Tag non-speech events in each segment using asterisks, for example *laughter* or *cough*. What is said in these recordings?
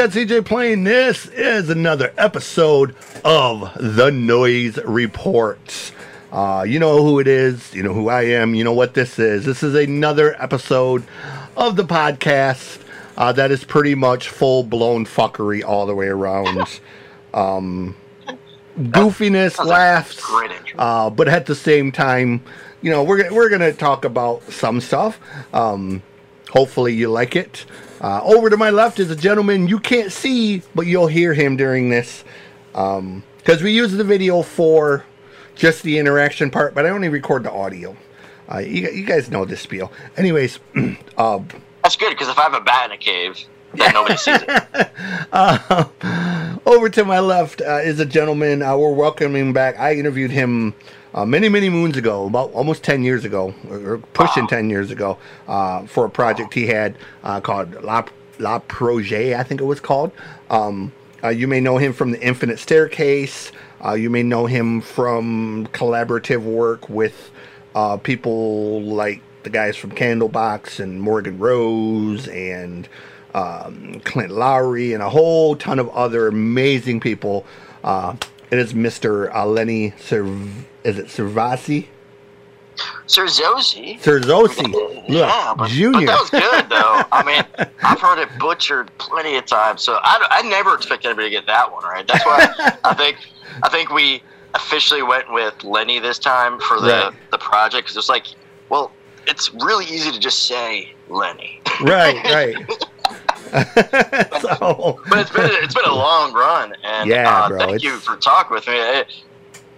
Welcome to Music at CJ Playing. This is another episode of The Noise Report. Uh, you know who it is, you know who I am, you know what this is. This is another episode of the podcast uh, that is pretty much full blown fuckery all the way around. Um, goofiness, laughs, uh, but at the same time, you know, we're, we're going to talk about some stuff. Um, hopefully, you like it. Uh, over to my left is a gentleman you can't see, but you'll hear him during this. Because we use the video for just the interaction part, but I only record the audio. Uh, you, you guys know this spiel. Anyways, *clears throat* uh, That's good because if I have a bat in a cave, then nobody sees it. *laughs* Uh, over to my left uh, is a gentleman. Uh, we're welcoming back. I interviewed him uh, many, many moons ago, about almost 10 years ago, or pushing Wow. 10 years ago, uh, for a project he had uh, called La, La Projet, I think it was called. Um, uh, you may know him from The Infinite Staircase. Uh, you may know him from collaborative work with uh, people like the guys from Candlebox and Morgan Rose and um, Clint Lowery and a whole ton of other amazing people. Uh, it is Mr. Lenny Serv- is it Servasi? Sir Zosi. Serzosi. yeah, Look, but, Junior. but that was good though. *laughs* I mean, I've heard it butchered plenty of times, so I, I never expect anybody to get that one right. That's why I think I think we officially went with LENNE this time for the Right. the project because it's like, well, it's really easy to just say LENNE, right, *laughs* right. *laughs* so, but it's been it's been a long run, and Yeah, uh, bro, thank it's- you for talking with me. It-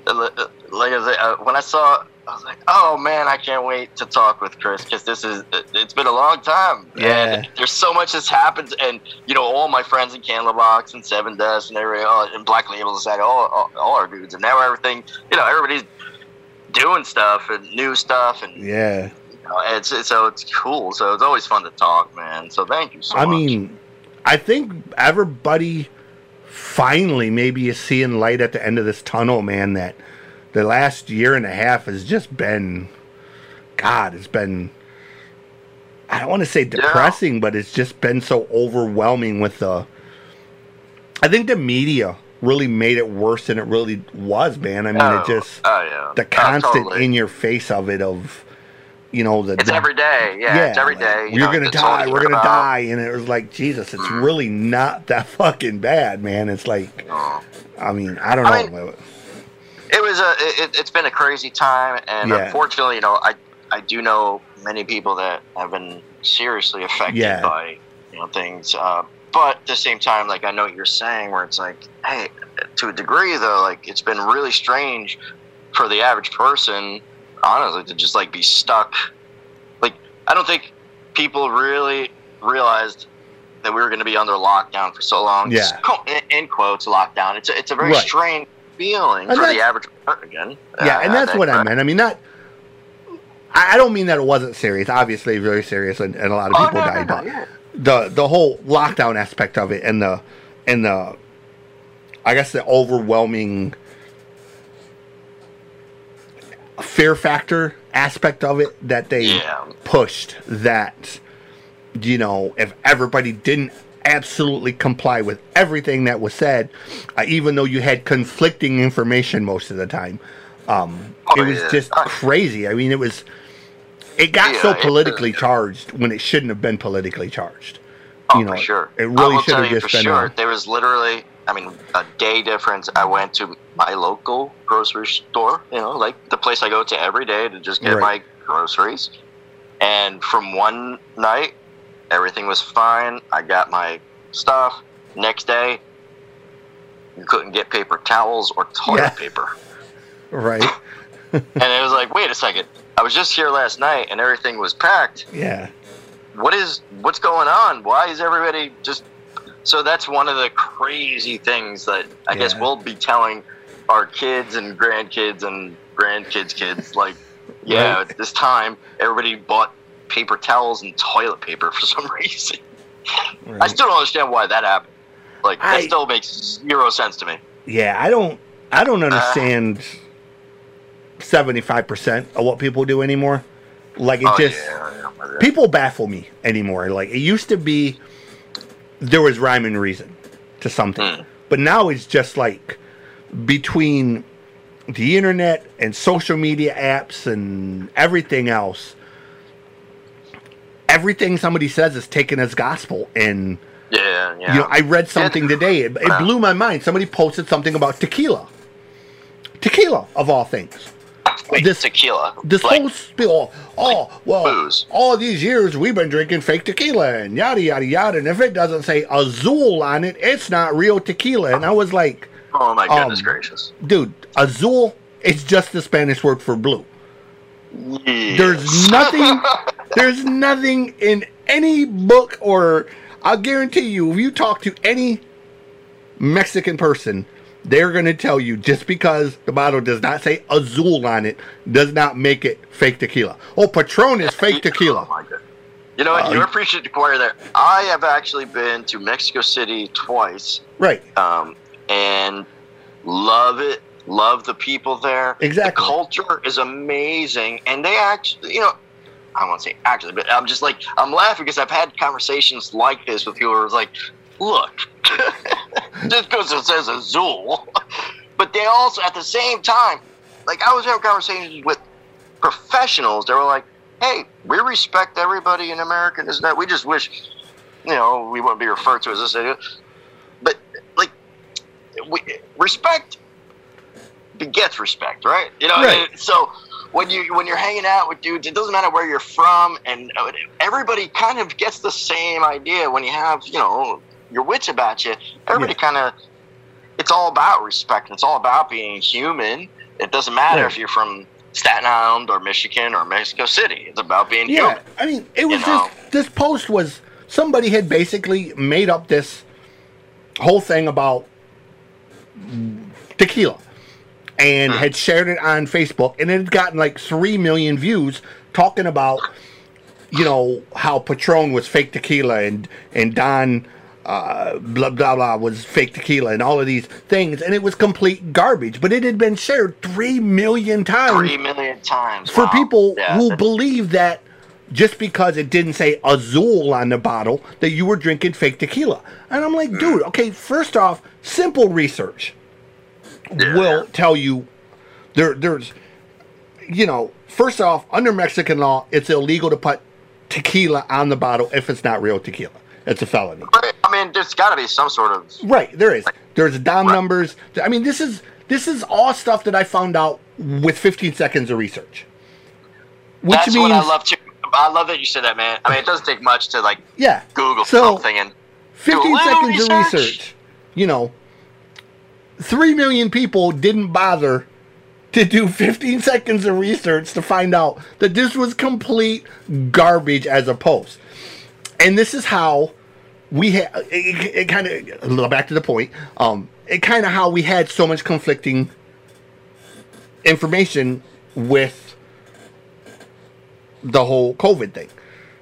uh, like I said, uh, when I saw, I was like, oh man, I can't wait to talk with Chris because this is it's been a long time. Yeah. There's so much that's happened, and you know, all my friends in Candlebox and Sevendust and every all, and Black Label and all, all all our dudes, and now everything, you know, everybody's doing stuff and new stuff, and yeah. You know, it's, it's so it's cool. So it's always fun to talk, man. So thank you so I much. mean, I think everybody finally maybe is seeing light at the end of this tunnel, man. That the last year and a half has just been, God, it's been. I don't want to say depressing, but it's just been so overwhelming with the. I think the media really made it worse than it really was, man. I mean, oh, it just oh yeah, the Oh, constant totally. in your face of it of, you know, the It's the every day. Yeah, it's every like, day. you You're know, gonna die. We're gonna about. die, and it was like Jesus. It's really not that *laughs* fucking bad, man. It's like, Oh. I mean, I don't I know. It was a. It, it's been a crazy time, and Yeah. unfortunately, you know, I I do know many people that have been seriously affected Yeah. by you know things. Uh, but at the same time, like I know what you're saying, where it's like, hey, to a degree though, like it's been really strange for the average person, honestly, to just like be stuck. Like I don't think people really realized that we were going to be under lockdown for so long. Yeah. In- quotes, lockdown. It's a, it's a very Right. strange feeling And for the average person again. yeah, Uh, and that's what I meant. I mean, not. I I don't mean that it wasn't serious. Obviously, very serious, and, and a lot of Oh, people no, no, died. no, but yeah. the the whole lockdown aspect of it, and the and the, I guess the overwhelming fear factor aspect of it that they Yeah. pushed that you know if everybody didn't absolutely comply with everything that was said uh, even though you had conflicting information most of the time um, Oh, it was yeah. just Uh, crazy i mean it was it got Yeah, so it- politically charged when it shouldn't have been politically charged Oh, you know sure. it really should have just been sure. a- There was literally, I mean, a day difference. I went to my local grocery store, you know, like the place I go to every day to just get Right. my groceries. And from one night, everything was fine. I got my stuff. Next day, you couldn't get paper towels or toilet Yeah. paper. *laughs* right *laughs* And it was like, wait a second. I was just here last night and everything was packed. yeah what is what's going on? Why is everybody just so that's one of the crazy things that I guess we'll be telling our kids and grandkids and grandkids kids like yeah, Right. at this time everybody bought paper towels and toilet paper for some *laughs* reason. I still don't understand why that happened. Like that I- still makes zero sense to me. yeah i don't i don't uh. understand 75% of what people do anymore like it oh, just yeah, yeah, yeah. people baffle me anymore. Like it used to be, there was rhyme and reason to something. Mm. But now it's just like between the internet and social media apps and everything else, everything somebody says is taken as gospel. And Yeah, yeah. you know, I read something today. It, it blew my mind. Somebody posted something about tequila. Tequila, of all things. This- tequila. This like, whole spiel. Oh, well, booze. all these years we've been drinking fake tequila and yada yada yada. And if it doesn't say Azul on it, it's not real tequila. And I was like, Oh my goodness um, gracious. dude, Azul, it's just the Spanish word for blue. Yeah. There's nothing. *laughs* there's nothing in any book or I'll guarantee you, if you talk to any Mexican person, they're going to tell you just because the bottle does not say Azul on it does not make it fake tequila. Oh, Patron is fake Oh tequila. god. You know what? Uh, you appreciate the choir there. I have actually been to Mexico City twice, Right. um, and love it. Love the people there. Exactly. The culture is amazing, and they actually, you know, I won't say actually, but I'm just like I'm laughing because I've had conversations like this with people who are like, look, *laughs* just because it says Azul, but they also at the same time, like I was having conversations with professionals. They were like, hey, we respect everybody in America. Isn't that? We just wish, you know, we wouldn't be referred to as this. idiot. But like, we, respect begets respect, right? You know, Right. and so when you when you're hanging out with dudes, it doesn't matter where you're from, and uh, everybody kind of gets the same idea when you have you know your wits about you. Everybody Yeah. kind of it's all about respect. It's all about being human. It doesn't matter Right. if you're from Staten Island or Michigan or Mexico City. It's about being Yeah, human. I mean, it was You know? just this post was somebody had basically made up this whole thing about tequila and Hmm. had shared it on Facebook, and it had gotten like three million views talking about you know how Patron was fake tequila and and Don uh, blah blah blah was fake tequila and all of these things, and it was complete garbage. But it had been shared three million times Three million times for Wow. people Yeah, who believe that just because it didn't say Azul on the bottle that you were drinking fake tequila. And I'm like, dude, okay, first off, simple research Yeah. will tell you there there's you know, first off, under Mexican law, it's illegal to put tequila on the bottle if it's not real tequila. It's a felony. But, I mean, there's got to be some sort of Right, there is. There's DOM numbers. I mean, this is this is all stuff that I found out with 15 seconds of research. Which That's means what I love too. I love that you said that, man. I mean, it doesn't take much to like yeah. Google So- something and 15 little seconds of research. research. You know, 3 million people didn't bother to do 15 seconds of research to find out that this was complete garbage as a post. And this is how we had it, it kind of a little back to the point. Um, it kind of how we had so much conflicting information with the whole COVID thing.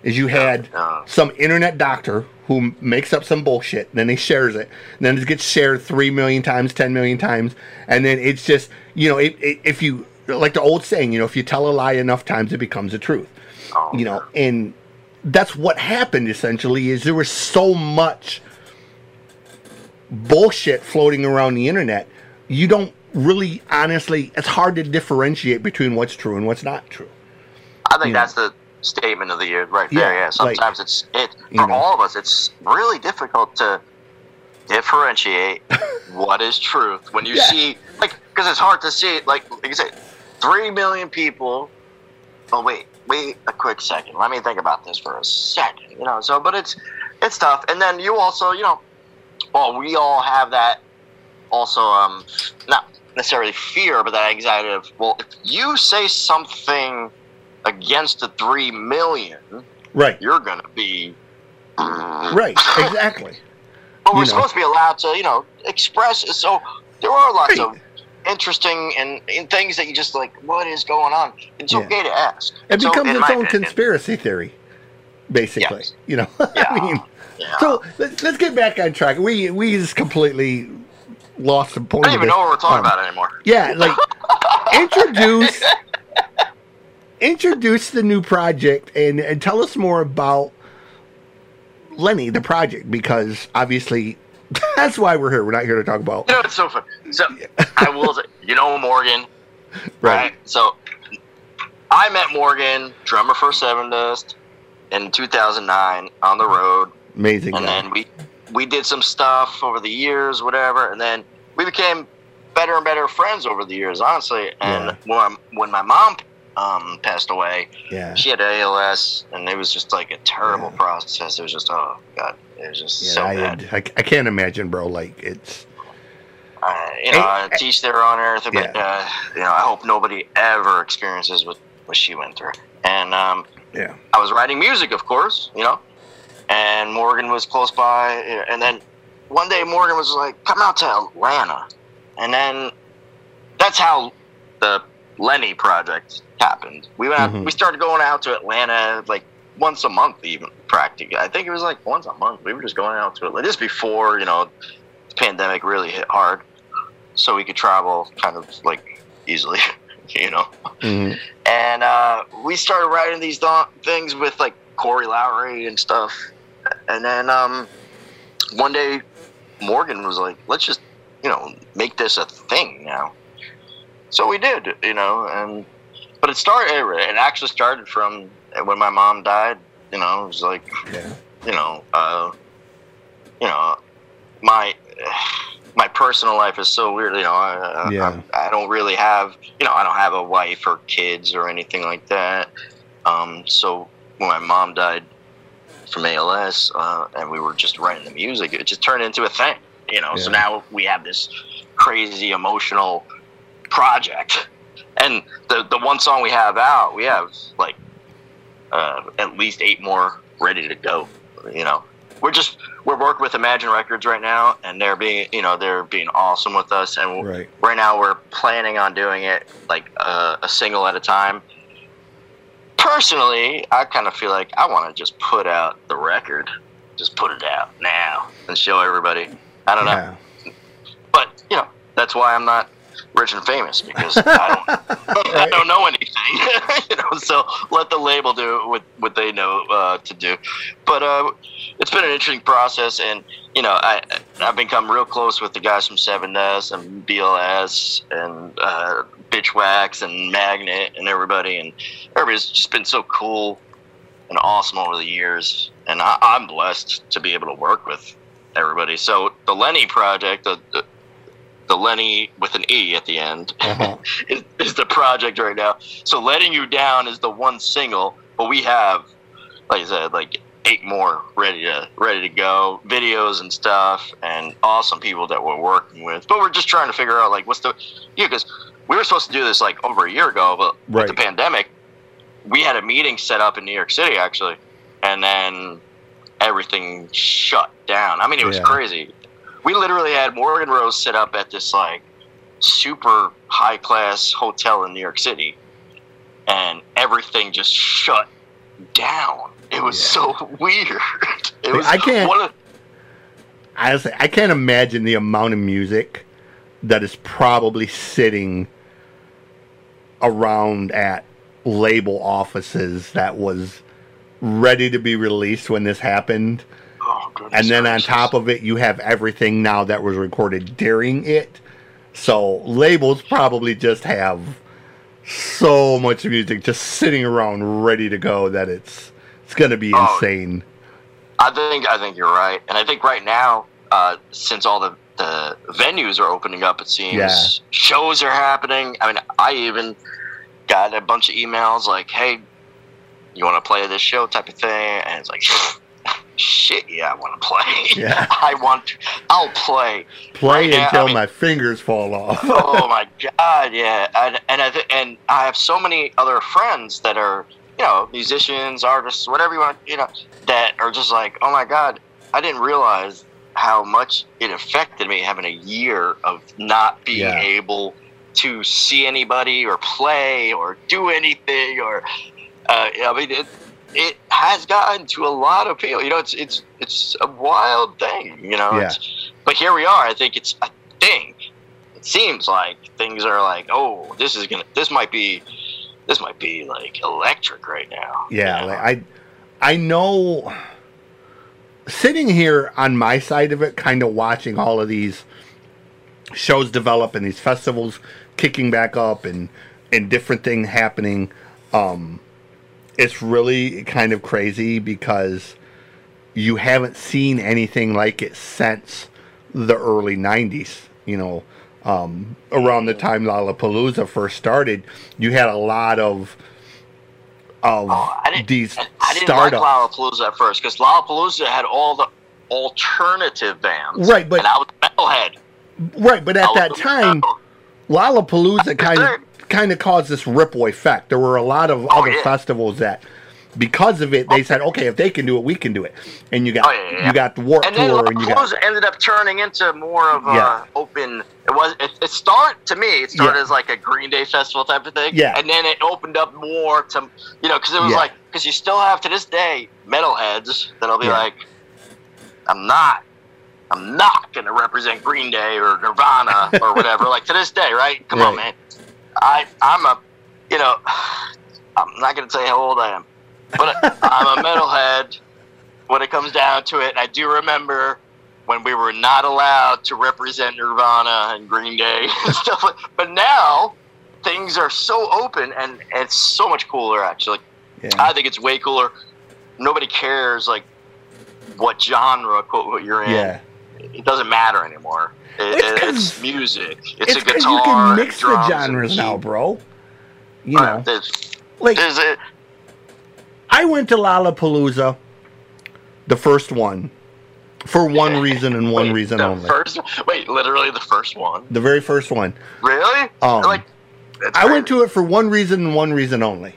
Is you had some internet doctor who makes up some bullshit, and then he shares it, and then it gets shared three million times, ten million times, and then it's just you know, it, it, if you like the old saying, you know, if you tell a lie enough times, it becomes a truth oh, you know and that's what happened essentially is there was so much bullshit floating around the internet you don't really honestly it's hard to differentiate between what's true and what's not true I think you that's the statement of the year right there. Yeah, Yeah. like, Sometimes it's it for know. all of us. It's really difficult to differentiate *laughs* what is truth when you Yeah. see like because it's hard to see like like you said, three million people. Oh wait, wait a quick second. Let me think about this for a second. You know, so but it's it's tough. And then you also you know, well we all have that also um not necessarily fear, but that anxiety of well if you say something against the three million, right you're gonna be right exactly *laughs* But we're know. supposed to be allowed to, you know, express. So there are lots Right. of interesting and, and things that you just like. What is going on? It's Yeah. okay to ask. it So, becomes its own opinion, conspiracy theory basically Yes. you know *laughs* Yeah. i mean Yeah. so let's, let's get back on track we we just completely lost the point I don't even know what we're talking Um, about anymore. Yeah, like introduce *laughs* introduce the new project and, and tell us more about LENNE, the project, because obviously *laughs* that's why we're here. We're not here to talk about. You know, it's so fun. So I will say, you know Morgan, *laughs* Right. So I met Morgan, drummer for Sevendust, in 2009 on the road, Amazing. and guy. then we we did some stuff over the years, whatever, and then we became better and better friends over the years, honestly. And Yeah. when when my mom um, passed away, yeah. she had ALS, and it was just like a terrible Yeah. process. It was just oh god, it was just Yeah, so I, bad. I, I can't imagine, bro. Like it's Uh, you know, Hey, uh, teach their own earth, but Yeah. uh, you know, I hope nobody ever experiences what, what she went through. And um, yeah, I was writing music, of course, you know, and Morgan was close by, and then one day Morgan was like, "Come out to Atlanta," and then that's how the LENNE project happened. We went, out, Mhm. we started going out to Atlanta like once a month, even practically. I think it was like once a month. We were just going out to it. Like, this before you know, the pandemic really hit hard, so we could travel kind of like easily, *laughs* you know Mhm. and uh, we started writing these th- things with like Corey Lowery and stuff. And then um, one day, Morgan was like, "Let's just, you know, make this a thing now." So we did, you know, and but it started. It actually started from when my mom died. You know, it was like, yeah, you know, uh, you know, my my personal life is so weird. You know, I, Yeah. I, I don't really have, you know, I don't have a wife or kids or anything like that. Um, so when my mom died from ALS, uh, and we were just writing the music, it just turned into a thing. You know, so now we have this crazy emotional project, and the the one song we have out, we have like uh, at least eight more ready to go. You know, we're just we're working with Imagine Records right now, and they're being you know they're being awesome with us, and right. right now we're planning on doing it like uh, a single at a time. Personally, I kind of feel like I want to just put out the record, just put it out now and show everybody. I don't know, but you know that's why I'm not rich and famous because I don't *laughs* I don't know anything, *laughs* you know. So let the label do what what they know uh, to do. But uh, it's been an interesting process, and you know, I I've become real close with the guys from Sevendust and BLS and uh, Bitchwax and Magnet and everybody, and everybody's just been so cool and awesome over the years, and I, I'm blessed to be able to work with everybody. So the LENNE project, the, the the LENNE with an E at the end Uh-huh. *laughs* is, is the project right now. So letting you down is the one single, but we have, like I said, like eight more ready to ready to go, videos and stuff, and awesome people that we're working with. But we're just trying to figure out like what's the yeah, because we were supposed to do this like over a year ago, but Right. with the pandemic, we had a meeting set up in New York City actually, and then everything shut down. I mean, it was Yeah. crazy. We literally had Morgan Rose set up at this like super high class hotel in New York City, and everything just shut down. It was Yeah. so *laughs* weird. It was I can't- One of, I was- I can't imagine the amount of music that is probably sitting around at label offices that was ready to be released when this happened. Oh, And then on top of it, you have everything now that was recorded during it. So labels probably just have so much music just sitting around ready to go that it's it's gonna be Oh, insane. I think I think you're right, and I think right now, uh, since all the the venues are opening up, it seems Yeah. shows are happening. I mean, I even got a bunch of emails like, "Hey, you want to play this show?" type of thing, and it's like, "Shit, yeah, I want to play. Yeah. *laughs* I want. to. I'll play." Play Right now, until I mean- my fingers fall off. *laughs* oh my *laughs* god, yeah, and and I th- and I have so many other friends that are you know musicians, artists, whatever you want, you know, that are just like, oh my god, I didn't realize how much it affected me having a year of not being Yeah. able to see anybody or play or do anything or uh, I mean it. It has gotten to a lot of people. You know, it's it's it's a wild thing. You know, Yeah. it's, but here we are. I think it's a thing it seems like things are like, oh, this is gonna, this might be, this might be like electric right now. Yeah, You know? like I I know sitting here on my side of it, kind of watching all of these shows develop and these festivals kicking back up and and different thing happening, um, it's really kind of crazy because you haven't seen anything like it since the early '90s. You know, um, around the time Lollapalooza first started, you had a lot of of Oh, I didn't, these I, I didn't startups. like Lollapalooza at first because Lollapalooza had all the alternative bands. Right, but- and I was metalhead. Right, but at that time, Lollapalooza kind of kind of caused this ripple effect. There were a lot of Oh, other yeah. festivals that, because of it, they said, okay, if they can do it, we can do it. And you got Oh, yeah, yeah, you got the Warped and then Tour, and you got ended up turning into more of a open. It was it, it started to me. It started as like a Green Day festival type of thing. Yeah. and then it opened up more to you know because it was like because you still have to this day metalheads that'll be like, I'm not. I'm not going to represent Green Day or Nirvana or whatever. *laughs* like to this day, right? Come on, man. I I'm a, you know, I'm not going to tell you how old I am, but I'm a metalhead when it comes down to it. I do remember when we were not allowed to represent Nirvana and Green Day *laughs* and stuff. Like, but now things are so open and it's so much cooler. Actually, yeah. I think it's way cooler. Nobody cares like what genre quote what you're in. yeah. It doesn't matter anymore. It, It's it's music. It's, It's a guitar. you can mix the genres now, bro. You Uh, know, there's, like there's a, I went to Lollapalooza, the first one, for one *laughs* reason and one wait, reason the only. First, wait, literally the first one. the very first one. Really? Um, like, I went to it for one reason and one reason only.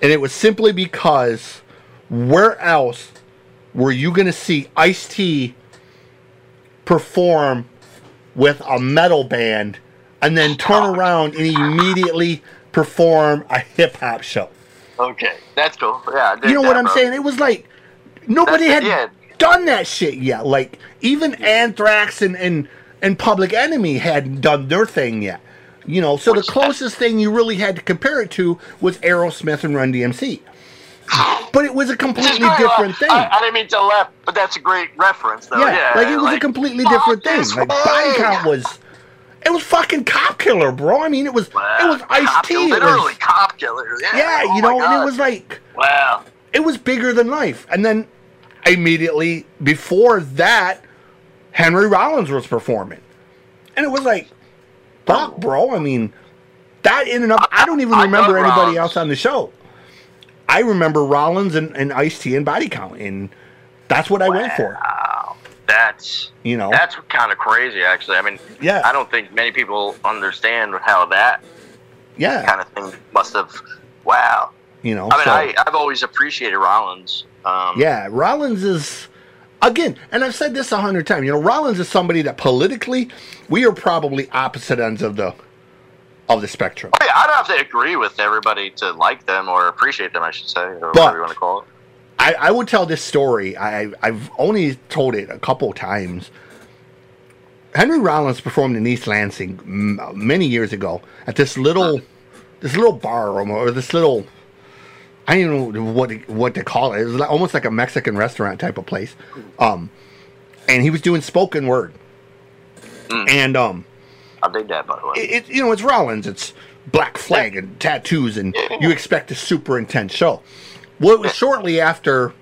And it was simply because where else were you going to see Ice T perform with a metal band and then turn around and immediately perform a hip hop show? Okay, that's cool. Yeah, You know that, what I'm bro. saying? It was like nobody had That's- yeah. done that shit yet. Like even Anthrax and and and Public Enemy hadn't done their thing yet. You know, so Which- the closest thing you really had to compare it to was Aerosmith and Run DMC. But it was a completely different thing. I, I didn't mean to laugh, but that's a great reference, though. yeah, Yeah, like it was a completely different thing. Like. Body Count was, it was fucking Cop Killer, bro. I mean, it was it was Wow, Ice cop T. It Literally, was, cop killer. Yeah, yeah, oh you know, and it was like Wow. it was bigger than life. And then immediately before that, Henry Rollins was performing. And it was like, fuck, bro. I mean, that in and of I don't even I remember anybody Rollins. else on the show. I remember Rollins and, and Ice T and Body Count, and that's what I went for. Wow. That's You know, that's kind of crazy, actually. I mean, yeah, I don't think many people understand how that yeah, kind of thing must have. Wow. you know. I mean, so- I, I've always appreciated Rollins. Um, Yeah, Rollins is again, and I've said this a hundred times. You know, Rollins is somebody that politically we are probably opposite ends of the of the spectrum. I I don't have to agree with everybody to like them or appreciate them, I should say, or But- whatever you want to call it. I, I would tell this story. I I've only told it a couple times. Henry Rollins performed in East Lansing m- many years ago at this little this little bar or, or this little I don't know what to- what to call it. It was almost like a Mexican restaurant type of place. Um, and he was doing spoken word. Mm. And um, I dig that, by the way. it, it you know it's Rollins. It's black flag and tattoos, and you expect a super intense show. Well, it was shortly after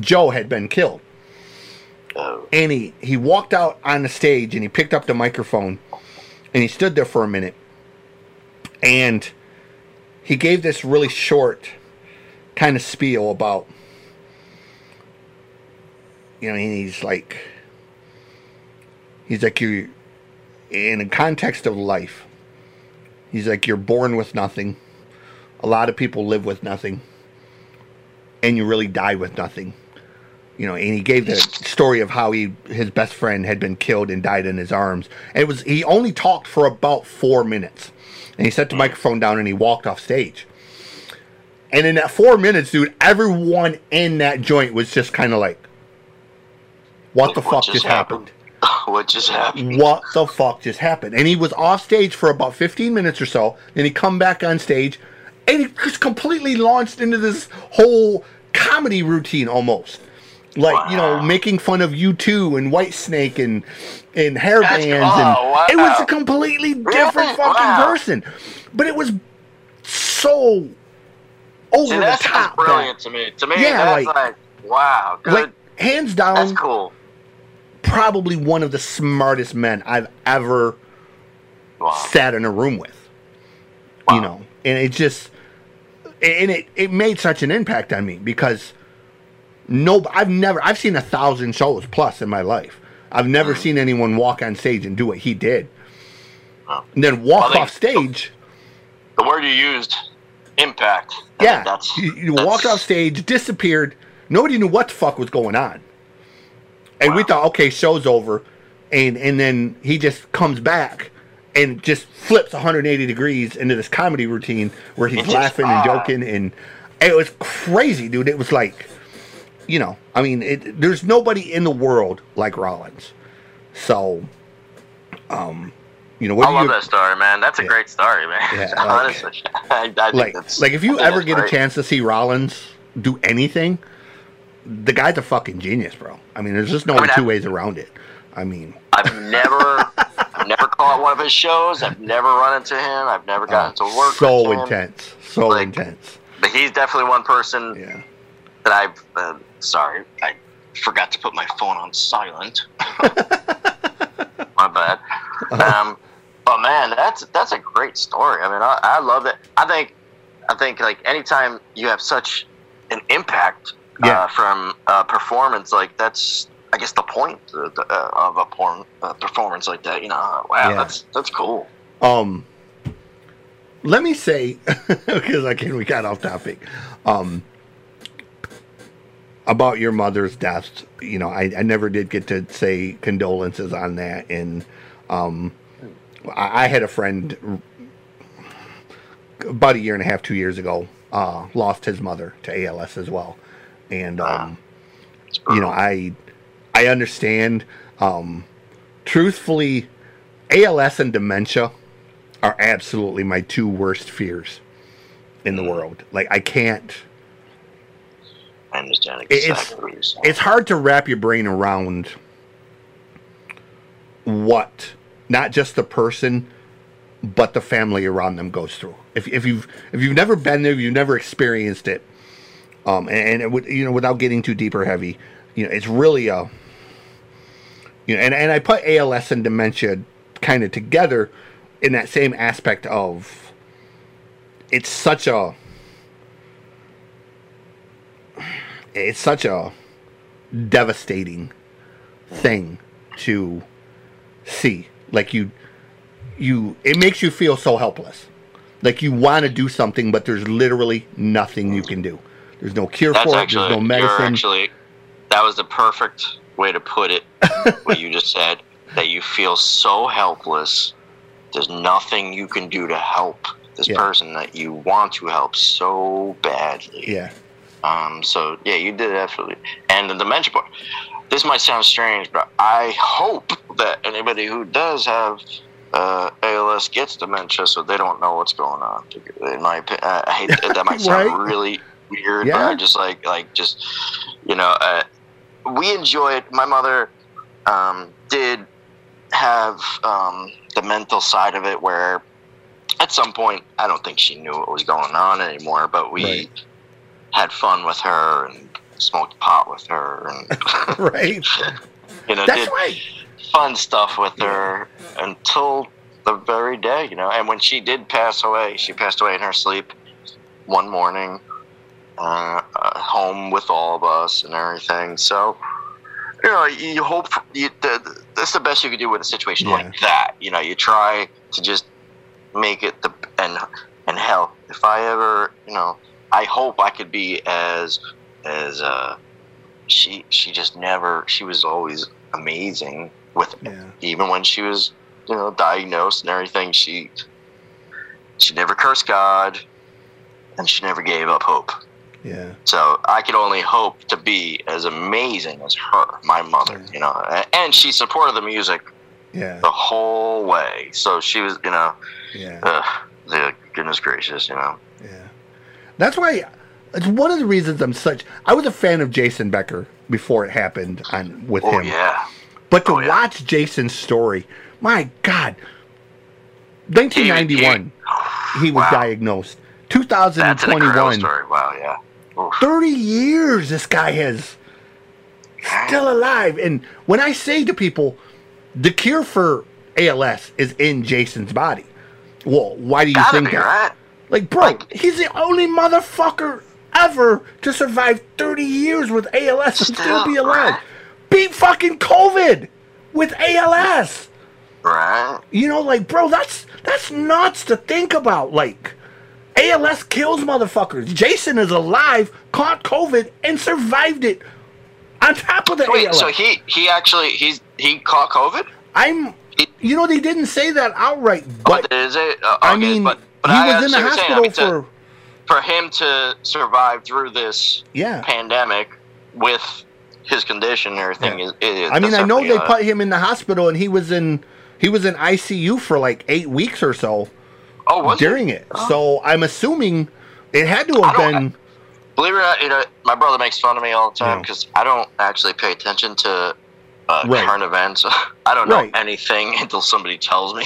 Joe had been killed, Oh, and he he walked out on the stage and he picked up the microphone, and he stood there for a minute, and he gave this really short kind of spiel about you know and he's like he's like you in a context of life he's like you're born with nothing. A lot of people live with nothing and you really die with nothing. You know and he gave the story of how he his best friend had been killed and died in his arms. And it was he only talked for about four minutes. And he set the microphone down and he walked off stage. And in that four minutes dude everyone in that joint was just kind of like what the fuck just happened *laughs* what just happened? what the fuck just happened? And he was off stage for about 15 minutes or so. Then he come back on stage and he just completely launched into this whole comedy routine almost. like you know making fun of U2 and Whitesnake and and hair That's- bands oh, and it was a completely different Really? fucking Wow. person, but it was so over See, the top. brilliant to me. To me, Yeah, like- like, wow, good. Like hands down. that's cool. Probably one of the smartest men I've ever Wow. sat in a room with. Wow. You know, and it just and it it made such an impact on me because no, I've never I've seen a thousand shows plus in my life. I've never Mm. seen anyone walk on stage and do what he did, Wow. and then walk Well, off stage. The word you used, impact. Yeah, that's you, you that's- walked off stage, disappeared. Nobody knew what the fuck was going on, and we thought, okay, show's over, and and then he just comes back and just flips 180 degrees into this comedy routine where he's *laughs* just- laughing and ah. joking, and it was crazy, dude. It was like, you know, I mean, it, there's nobody in the world like Rollins, so, um, you know, what I love you that story, man. That's a Yeah. great story, man. Yeah, *laughs* like- Honestly, *laughs* I, I think like that's like if you think ever get a chance to see Rollins do anything, the guy's a fucking genius, bro. I mean, there's just no I mean, two I- ways around it. I mean, I've never, I've never caught one of his shows. I've never run into him. I've never gotten uh, to work so with him. intense, so Like- intense. But he's definitely one person Yeah, that I've. Uh, sorry, I forgot to put my phone on silent. *laughs* my bad. Um, but man, that's that's a great story. I mean, I, I love it. I think, I think like anytime you have such an impact Yeah. uh, from a performance, like that's I guess the point of, the- uh, of a porn uh, performance like that. You know, wow, Yeah. that's that's cool. Um, let me say *laughs* because again we got off topic. Um, about your mother's death, you know, I, I never did get to say condolences on that, and um, I, I had a friend about a year and a half, two years ago, uh, lost his mother to ALS as well, and um, It's you know. I I understand. Um, truthfully, ALS and dementia are absolutely my two worst fears in the world. Like I can't. I understand it's- exactly what you're saying. It's hard to wrap your brain around what not just the person, but the family around them goes through. If, if you've if you've never been there, if you've never experienced it, um, and, would you know without getting too deep or heavy, you know, it's really a you know, and, and I put ALS and dementia kind of together in that same aspect of it's such a it's such a devastating thing to see. Like you you it makes you feel so helpless. Like you want to do something but there's literally nothing you can do there's no cure That's for it actually there's no medicine actually that was the perfect way to put it. *laughs* what you just said that you feel so helpless. There's nothing you can do to help this Yeah. person that you want to help so badly. yeah Um. So yeah, you did absolutely. And the dementia part. This might sound strange, but I hope that anybody who does have uh, ALS gets dementia, so they don't know what's going on. In my opinion, I hate that might *laughs* sound Right. really weird, Yeah. but just like like just you know, uh, we enjoyed. My mother um, did have um, the mental side of it, where at some point I don't think she knew what was going on anymore, but we Right. had fun with her and smoked pot with her and *laughs* *laughs* right you know that's did right fun stuff with her until the very day, you know. And when she did pass away, she passed away in her sleep one morning, uh, home with all of us and everything. So, you know, you hope you, the, that's the best you can do with a situation Yeah. like that. You know, you try to just make it the and and hell, if I ever, you know, I hope I could be as as uh she she just never she was always amazing with yeah even when she was you know diagnosed and everything she she never cursed god and she never gave up hope yeah so i could only hope to be as amazing as her my mother you know and she supported the music yeah the whole way so she was you know yeah uh, the goodness gracious you know Yeah, that's why it's one of the reasons I'm such. I was a fan of Jason Becker before it happened on with Oh him. yeah. But to Oh, yeah. watch Jason's story, my God, 1991, he was Wow. diagnosed. That's an 2021. Wow. Yeah. Oof. 30 years this guy has still alive. And when I say to people, the cure for ALS is in Jason's body. Well, why do you Gotta think that? right. Like, bro, Like- he's the only motherfucker ever to survive 30 years with ALS and still be alive. right. Beat fucking COVID with ALS. Right. You know, like, bro, that's that's nuts to think about. Like, ALS kills motherfuckers. Jason is alive, caught COVID, and survived it. On top of the Wait. ALS, So he he actually he's he caught COVID. I'm. You know, they didn't say that outright, but But is it? Uh, I mean, but, but he I was in the understand saying. I hospital mean, for for him to survive through this yeah. pandemic with his condition and everything Yeah. is. is I mean, I know they uh, put him in the hospital, and he was in he was in ICU for like eight weeks or so Oh, during it. Oh. So I'm assuming it had to have been. Believe it or not, you know, my brother makes fun of me all the time because I don't actually pay attention to uh, Right. current events. *laughs* I don't know Right. anything *laughs* until somebody tells me.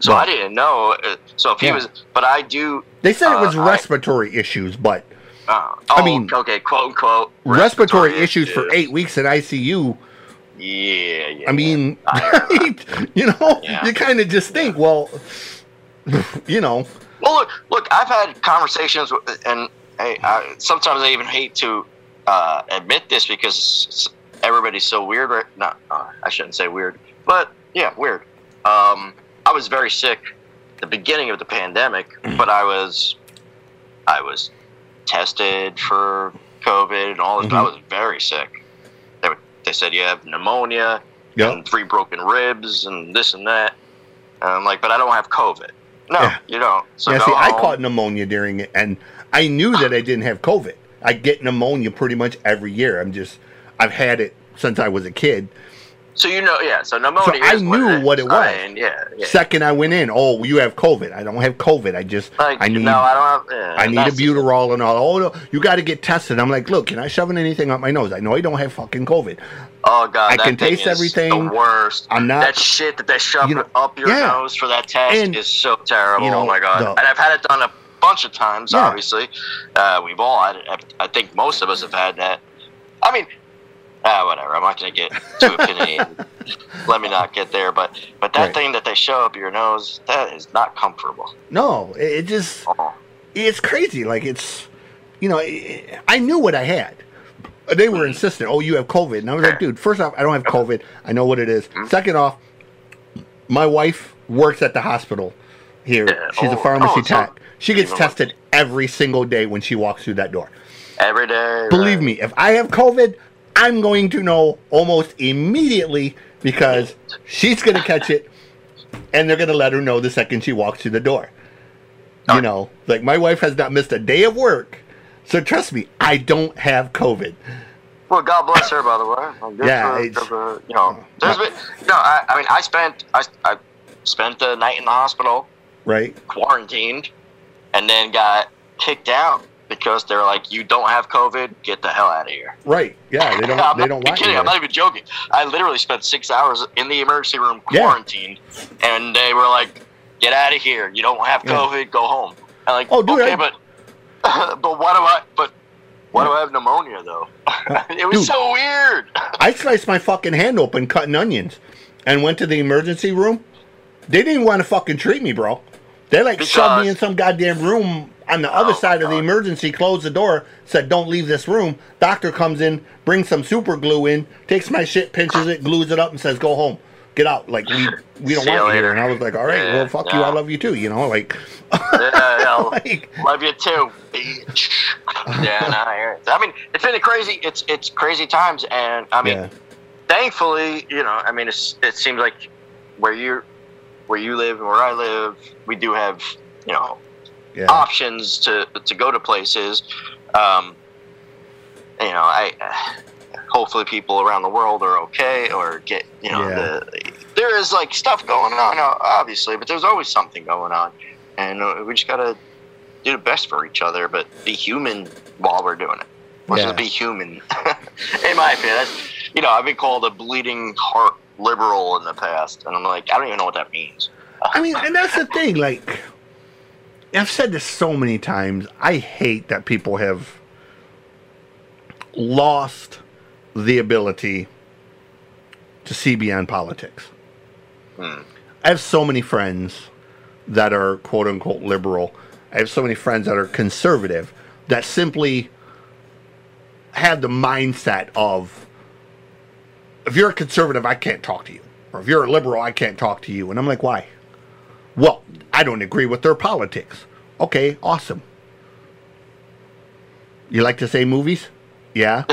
So Right. I didn't know. uh, So if he Yeah. was, but I do. They said it was Uh, I- respiratory issues, but Uh, I oh, mean, okay, quote unquote respiratory issues for eight weeks in ICU. Yeah, yeah. I mean, I *laughs* you know, Yeah. you kind of just think, well, *laughs* you know, Well, look, look. I've had conversations, with, and hey, I, sometimes I even hate to uh, admit this because everybody's so weird. Right? Not, uh, I shouldn't say weird, but yeah, weird. Um, I was very sick at the beginning of the pandemic, but I was, I was tested for COVID and all this. but I was very sick. They, were- they said you have pneumonia Yep. and three broken ribs and this and that. And I'm like, but I don't have COVID. No, Yeah. you don't. So yeah. go See, I caught pneumonia during it, and I knew that I didn't have COVID. I get pneumonia pretty much every year. I'm just, I've had it since I was a kid. So you know, yeah. So pneumonia. So I knew what it was. Yeah, yeah. Second, I went in. Oh, you have COVID. I don't have COVID. I just, Like, I need, no, I don't have. Yeah, I need albuterol and all. Oh no, you got to get tested. I'm like, look, can I shove anything up my nose? I know I don't have fucking COVID. Oh god, I can taste everything. The worst. I'm not- That shit that they shove You know, up your yeah. nose for that test And, is so terrible. you know, oh my god. the- and I've had it done a bunch of times. Obviously, uh, we've all had it. I I think most of us have had that. I mean, ah, whatever. I'm not gonna get too opinionated. *laughs* Let me not get there. But but that Right. thing that they show up your nose, that is not comfortable. No, it, it just, Oh. it's crazy. Like it's, you know, i I knew what I had. They were insistent. Oh, you have COVID, and I was like, dude. First off, I don't have COVID. I know what it is. Mm-hmm. Second off, my wife works at the hospital here. Yeah. She's a Oh, pharmacy oh, tech. She gets tested every single day when she walks through that door. Every day. Believe right. me, if I have COVID, I'm going to know almost immediately because she's going to catch it and they're going to let her know the second she walks through the door. You ah. know, like my wife has not missed a day of work. So trust me, I don't have COVID. Well, God bless her, by the way. Good Yeah, for- it's- good for- you know, there's been, you know, I, I mean, I spent, I, I spent the night in the hospital, Right? quarantined, and then got kicked out because they're like, you don't have COVID, get the hell out of here. Right. Yeah, they don't *laughs* I'm they don't even kidding. I'm not even joking. I literally spent six hours in the emergency room Yeah. quarantined, and they were like, "Get out of here! You don't have Yeah. COVID. Go home." I'm like, Oh, dude, okay, I- but *laughs* but why do I? But why do I have pneumonia though? Uh, *laughs* it was Dude. so weird. I sliced my fucking hand open cutting onions and went to the emergency room. They didn't want to fucking treat me, bro. They like shoved me in some goddamn room on the other Oh, side of the emergency, closed the door, said, Don't leave this room. Doctor comes in, brings some super glue in, takes my shit, pinches it, glues it up, and says, Go home. Get out. Like we we don't you want you here. And I was like, All right, Yeah, well fuck you. I love you too, you know, like yeah, yeah, *laughs* like love you too, bitch. yeah, nah, I hear it. I mean, it's been a crazy. It's it's crazy times, and I mean, Yeah. thankfully, you know, I mean, it's, it seems like where you're, where you live and where I live, we do have you know Yeah. options to to go to places. Um, you know, I hopefully people around the world are okay or get you know Yeah. the, there is like stuff going on obviously, but there's always something going on, and uh, we just gotta do the best for each other, but be human while we're doing it. Let's Yeah. just be human. *laughs* in my opinion, that's, you know, I've been called a bleeding heart liberal in the past, and I'm like, I don't even know what that means. I mean, and that's the thing. Like, I've said this so many times. I hate that people have lost the ability to see beyond politics. Hmm. I have so many friends that are quote unquote liberal. I have so many friends that are conservative that simply have the mindset of if you're a conservative, I can't talk to you. Or if you're a liberal, I can't talk to you. And I'm like, why? Well, I don't agree with their politics. Okay, awesome. You like to say movies? Yeah.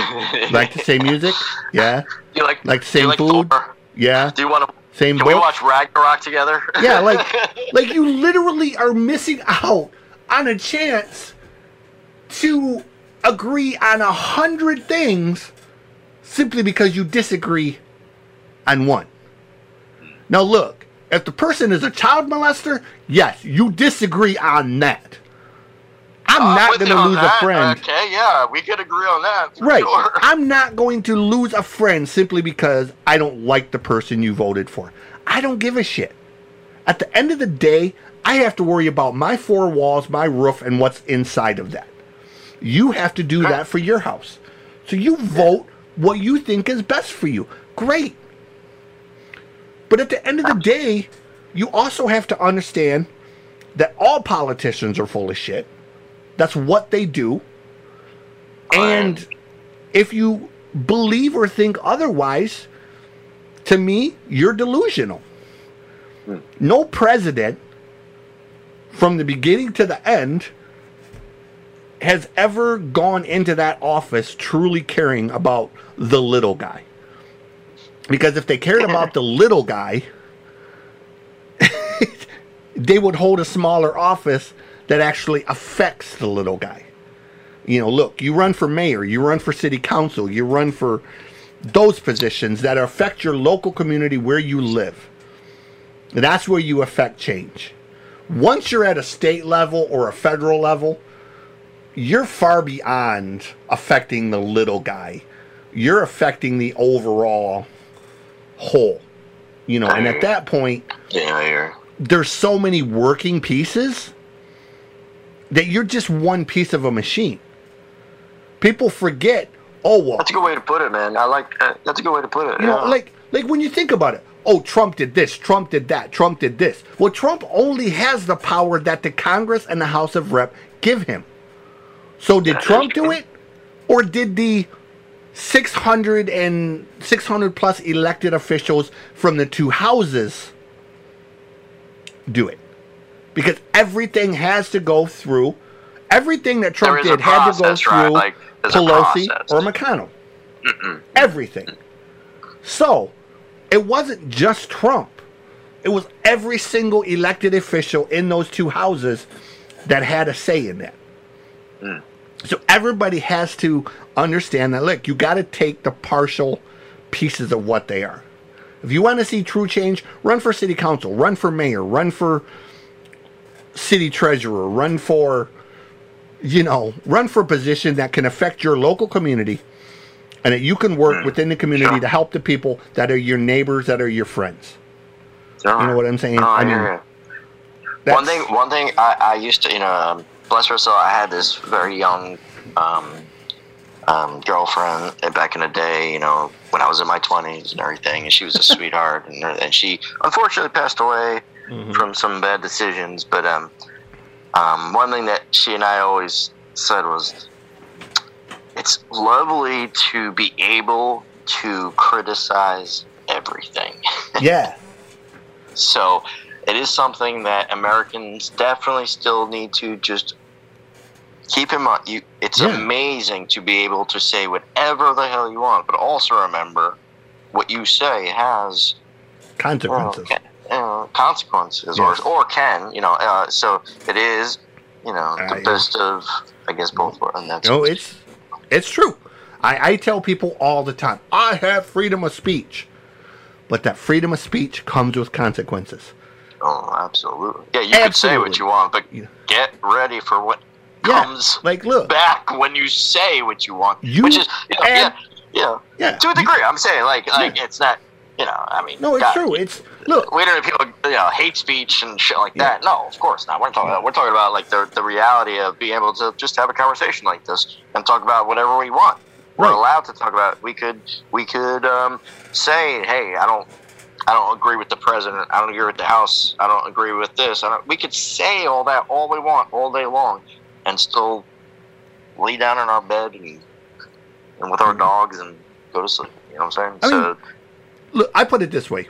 like to say music? Yeah. *laughs* you like Like the same like food? Thor? Yeah. Do you want to? Same Can we watch Ragnarok together? Yeah, like *laughs* like you literally are missing out on a chance to agree on a hundred things simply because you disagree on one. Now look, if the person is a child molester, yes, you disagree on that. I'm I'm not going to lose a friend. Okay, yeah, we could agree on that. Right. sure. *laughs* I'm not going to lose a friend simply because I don't like the person you voted for. I don't give a shit. At the end of the day, I have to worry about my four walls, my roof, and what's inside of that. You have to do that for your house. So you vote what you think is best for you. Great. But at the end of the day, you also have to understand that all politicians are full of shit. That's what they do. And if you believe or think otherwise, to me, you're delusional. No president, from the beginning to the end, has ever gone into that office truly caring about the little guy. Because if they cared about the little guy, *laughs* they would hold a smaller office that actually affects the little guy. You know, look, you run for mayor, you run for city council, you run for those positions that affect your local community where you live. That's where you affect change. Once you're at a state level or a federal level, you're far beyond affecting the little guy. You're affecting the overall whole. You know, and at that point, Yeah, there's so many working pieces that you're just one piece of a machine. People forget, oh well, That's a good way to put it, man. I like that. That's a good way to put it. you know, yeah. like like when you think about it, oh Trump did this, Trump did that, Trump did this. Well, Trump only has the power that the Congress and the House of Rep give him. So did Trump do it, or did the 600 and 600 plus elected officials from the two houses do it? Because everything has to go through. Everything that Trump There is a did had to go process, right? through Like, Pelosi or McConnell. Everything. So, it wasn't just Trump. It was every single elected official in those two houses that had a say in that. Mm. So everybody has to understand that. Look, you got to take the partial pieces of what they are. If you want to see true change, run for city council, run for mayor, run for city treasurer, run for, you know, run for a position that can affect your local community and that you can work within the community Sure. to help the people that are your neighbors, that are your friends. Sure. You know what I'm saying? No, I, mean, you. One thing, one thing I, I used to, you know, um, bless her soul, I had this very young um, um, girlfriend back in the day, you know, when I was in my 20s and everything, and she was a *laughs* sweetheart, and, and she unfortunately passed away Mhm. from some bad decisions. But um, um, one thing that she and I always said was, it's lovely to be able to criticize everything. *laughs* yeah, So it is something that Americans definitely still need to just keep in mind. You, it's Yeah. amazing to be able to say whatever the hell you want, but also remember what you say has you know, consequences. ca- you know, consequences, Yes. or or can you know. Uh, so it is you know the Uh, yeah. best of I guess both worlds, and that's No, it's it's true. I, I tell people all the time, I have freedom of speech. But that freedom of speech comes with consequences. oh absolutely yeah. You can say what you want, but get ready for what Yeah. comes Like, look, back when you say what you want, You which is you know, and- yeah, yeah. yeah. To a you- degree, I'm saying like like it's not, you know, I mean, no, it's God, true. It's look. We don't have people, you know, hate speech and shit like Yeah. that. No, of course not. We're talking about. We're talking about like the the reality of being able to just have a conversation like this and talk about whatever we want. We're allowed to talk about. We could we could um, say, hey, I don't. I don't agree with the president. I don't agree with the House. I don't agree with this. I don't, we could say all that all we want all day long, and still lay down in our bed and and with our Mhm. dogs and go to sleep. You know what I'm saying? I so mean- Look, I put it this way: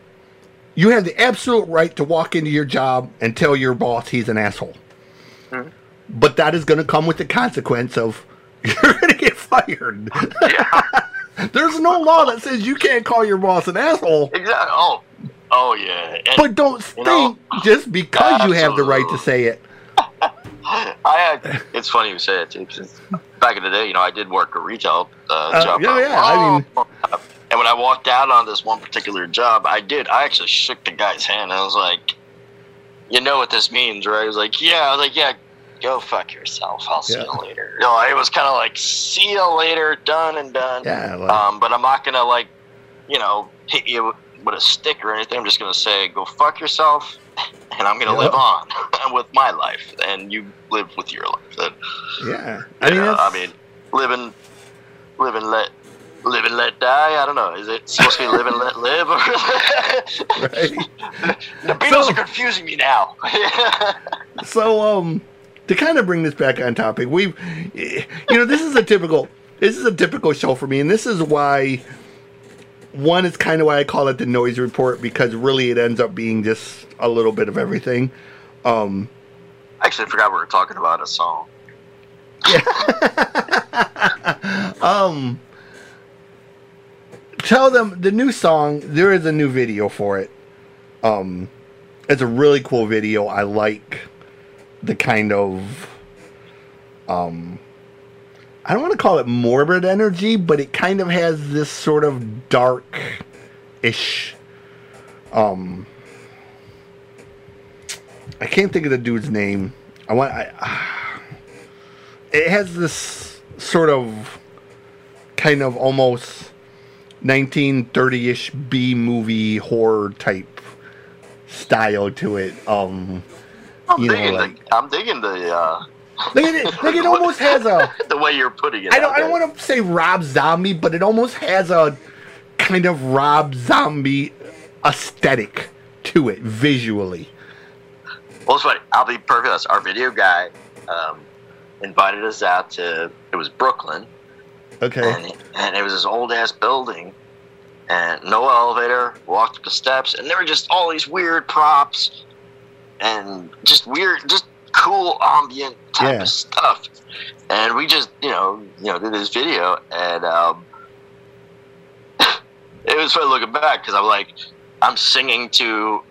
you have the absolute right to walk into your job and tell your boss he's an asshole. Mhm. But that is going to come with the consequence of *laughs* you're going to get fired. yeah. *laughs* There's no law that says you can't call your boss an asshole. Exactly. Oh, oh yeah. And But don't You know, think just because you have the right to say it. I had. It's funny you say it too, back in the day, you know, I did work a retail uh, Uh, job. yeah, yeah, I mean- and when I walked out on this one particular job, I did. I actually shook the guy's hand. I was like, "You know what this means, right?" He was like, "Yeah." I was like, "Yeah." Go fuck yourself. I'll see Yeah. you later. You know, it was kind of like, see you later, done and done. Yeah, like, Um, but I'm not gonna like, you know, hit you with a stick or anything. I'm just gonna say, go fuck yourself, *laughs* and I'm gonna Yep. live on *laughs* with my life, and you live with your life. And, yeah. I mean, know, I mean, live and live and let. Live and let die. I don't know. Is it supposed to be live and let live? *laughs* the Beatles So- are confusing me now. So, um, to kind of bring this back on topic, we've, you know, this is a typical, this is a typical show for me, and this is why, one is kind of why I call it the noise report because really it ends up being just a little bit of everything. Um, I Actually, I forgot we were talking about a song. Yeah. *laughs* um, tell them the new song. There is a new video for it. Um, it's a really cool video. I like the kind of um, I don't want to call it morbid energy, but it kind of has this sort of dark ish. Um, I can't think of the dude's name. I want. I, it has this sort of kind of almost 1930ish B movie horror type style to it. Um, I'm You know, digging like- the. I'm digging the. Uh, like it, like it almost has a. *laughs* the way you're putting it. I don't. I don't want to say Rob Zombie, but it almost has a kind of Rob Zombie aesthetic to it visually. Well, it's funny. I'll be perfect. honest. Our video guy um, invited us out to. It was Brooklyn, Okay. and and it was this old ass building, and no elevator. Walked up the steps, and there were just all these weird props, and just weird, just cool ambient type Yeah. of stuff. And we just, you know, you know, did this video, and um, *laughs* it was fun looking back because I'm like, I'm singing to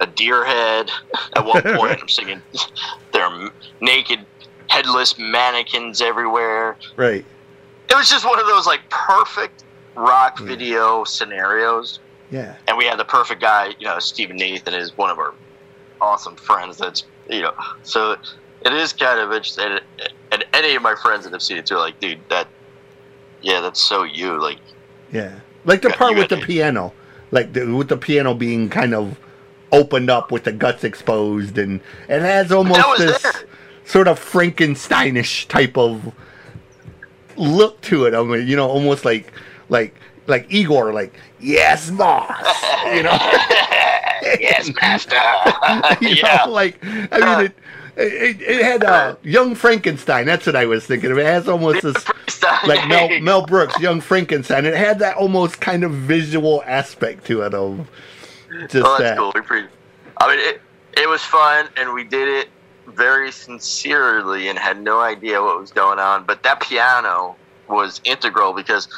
a deer head at one *laughs* point. I'm singing, there are naked, headless mannequins everywhere. Right. It was just one of those like perfect rock Yeah. video scenarios. Yeah. And we had the perfect guy, you know, Stephen Nathan is one of our awesome friends. That's, you know, so it is kind of interesting. And any of my friends that have seen it too are like, dude, that, yeah, that's so you. Like, Yeah. Like the part with the it. piano, like the, with the piano being kind of opened up with the guts exposed, and it has almost this there. sort of Frankensteinish type of look to it. I mean, you know, almost like like like Igor, like yes, boss. You know, *laughs* yes, master. *laughs* you yeah. know, like I mean, it it, it had uh, young Frankenstein. That's what I was thinking of. It has almost this like Mel *laughs* Mel Brooks, Young Frankenstein. It had that almost kind of visual aspect to it of just Oh, that's that. cool. We I mean, it, it was fun, and we did it very sincerely and had no idea what was going on. But that piano was integral because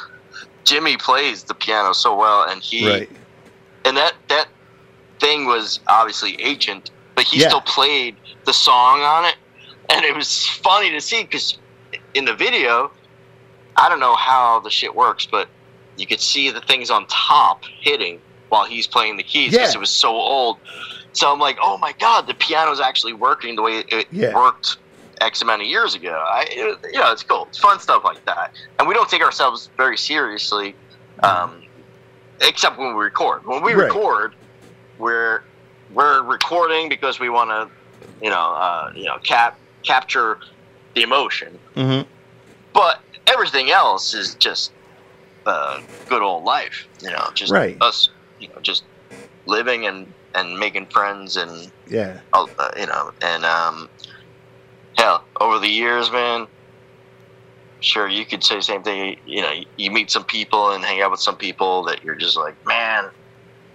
Jimmy plays the piano so well, and he Right. and that that thing was obviously ancient, but he Yeah. still played the song on it, and it was funny to see because in the video, I don't know how the shit works, but you could see the things on top hitting while he's playing the keys because Yeah. it was so old. So I'm like, oh my god, the piano's actually working the way it Yeah. worked X amount of years ago. I, it, you know, it's cool. It's fun stuff like that, and we don't take ourselves very seriously, um, except when we record. When we Right. record, we're we're recording because we want to, you know, uh, you know, cap capture the emotion. hmm But everything else is just uh, good old life. You know, just Right. us, you know, just living and and making friends and Yeah. uh, you know, and um, hell, over the years, man. Sure, you could say the same thing. You know, you meet some people and hang out with some people that you're just like, man,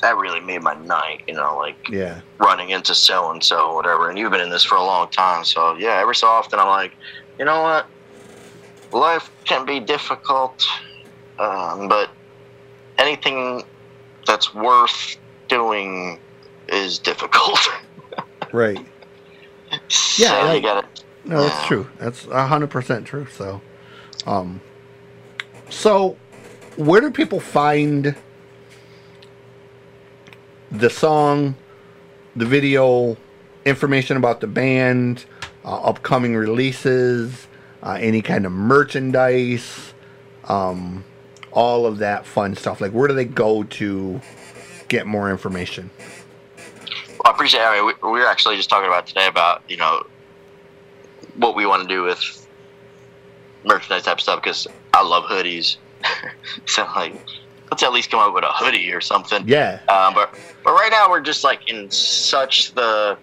that really made my night. You know, like Yeah. running into so and so, whatever. And you've been in this for a long time, so yeah. Every so often, I'm like, you know what? Life can be difficult, um, but anything that's worth doing is difficult. *laughs* Right. so like- you gotta. No, that's Yeah. true. That's hundred percent true. So, um, so where do people find the song, the video, information about the band, uh, upcoming releases, uh, any kind of merchandise, um, all of that fun stuff? Like, where do they go to get more information? Well, I appreciate. I mean, we, we were actually just talking about today about you know what we want to do with merchandise type stuff because I love hoodies. *laughs* so like, let's at least come up with a hoodie or something. Yeah. Um, but but right now we're just like in such the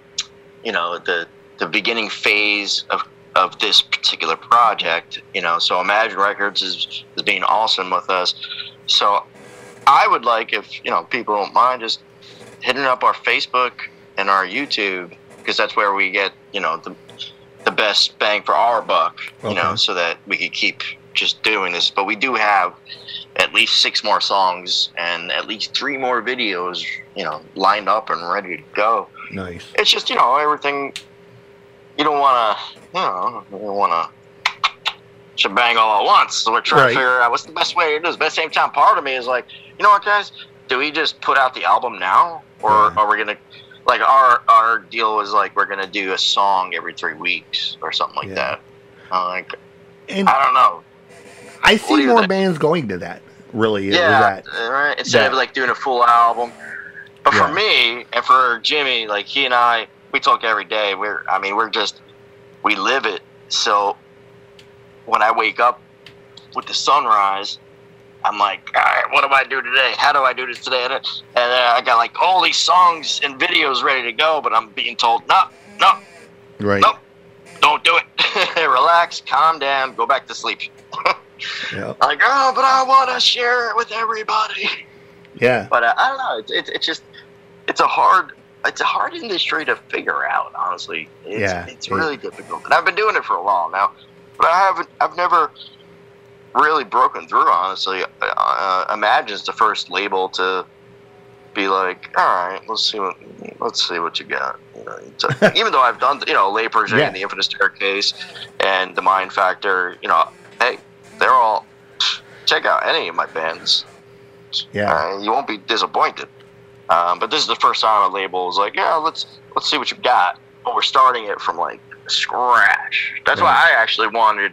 you know the the beginning phase of of this particular project. You know, so Imagine Records is is being awesome with us. So I would like if you know people don't mind just hitting up our Facebook and our YouTube because that's where we get you know the the best bang for our buck. You know, so that we could keep just doing this. But we do have at least six more songs and at least three more videos, you know, lined up and ready to go. Nice. It's just, you know, everything. You don't want to, you know, you don't want to shebang all at once. So we're trying Right. to figure out what's the best way to do this. But at the same time, part of me is like, you know what, guys? Do we just put out the album now, or Yeah. are we gonna? Like our our deal is like we're gonna do a song every three weeks or something like Yeah. that. I'm like And I don't know. I see more bands going to that. Really, yeah, that right. Instead of like doing a full album. But for Yeah. me and for Jimmy, like he and I, we talk every day. We're, I mean, we're just, we live it. So when I wake up with the sunrise, I'm like, all right, what do I do today? How do I do this today? And then I got like all these songs and videos ready to go, but I'm being told, no, no, right? Nope. don't do it. *laughs* Relax, calm down, go back to sleep. *laughs* Yeah. Like, oh, but I want to share it with everybody. Yeah. But uh, I don't know. It's, it's it's just it's a hard it's a hard industry to figure out. Honestly, it's, Yeah, it's it- really difficult. And I've been doing it for a while now, but I haven't. I've never really broken through. Honestly, uh, Imagine's the first label to be like, all right, let's see what let's see what you got. You know, *laughs* even though I've done you know Le Projet Yeah. and the Infinite Staircase and the Mind Factor, you know, hey, they're all check out any of my bands. Yeah. Uh, you won't be disappointed. Um, but this is the first time a label is like, yeah, let's let's see what you've got. But we're starting it from like scratch. That's why I actually wanted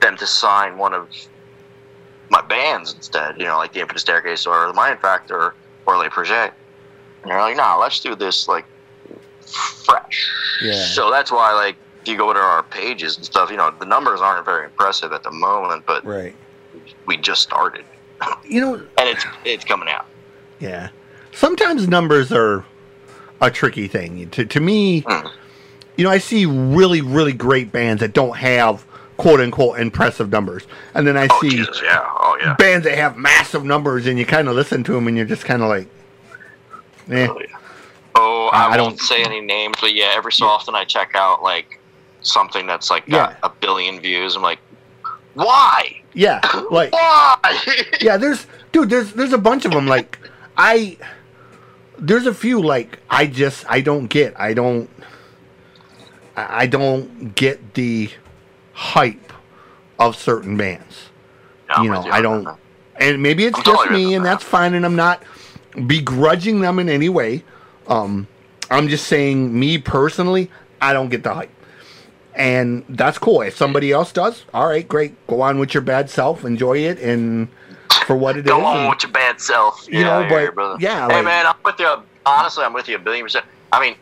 them to sign one of my bands instead. You know, like the Infinite Staircase or the Mind Factor or Le Projet. And they're like, no, let's do this like fresh. Yeah. So that's why like if you go to our pages and stuff, you know, the numbers aren't very impressive at the moment, but Right. we just started You know, *laughs* and it's it's coming out. yeah. Sometimes numbers are a tricky thing. To to me, Mm. you know, I see really really great bands that don't have quote unquote impressive numbers, and then I Oh see Jesus, yeah, oh yeah. bands that have massive numbers, and you kind of listen to them, and you're just kind of like, eh. Oh, yeah. Oh, I- I, won't don't- say any names, but yeah, every so often I check out like something that's like got Yeah. a billion views. I'm like, why? yeah, *laughs* like Why? yeah. There's dude, there's there's a bunch of them. Like I, there's a few like I just I don't get. I don't. I don't get the hype of certain bands. You know, I don't- that. and maybe it's I'm just totally me, and on that's fine, and I'm not begrudging them in any way. Um, I'm just saying, me personally, I don't get the hype. And that's cool. If somebody else does, all right, great. Go on with your bad self, enjoy it, and for what it is. Go on and- with your bad self. You yeah, know, I hear you, but- brother. yeah, Hey like- man, I'm with you. Honestly, I'm with you a billion percent. I mean,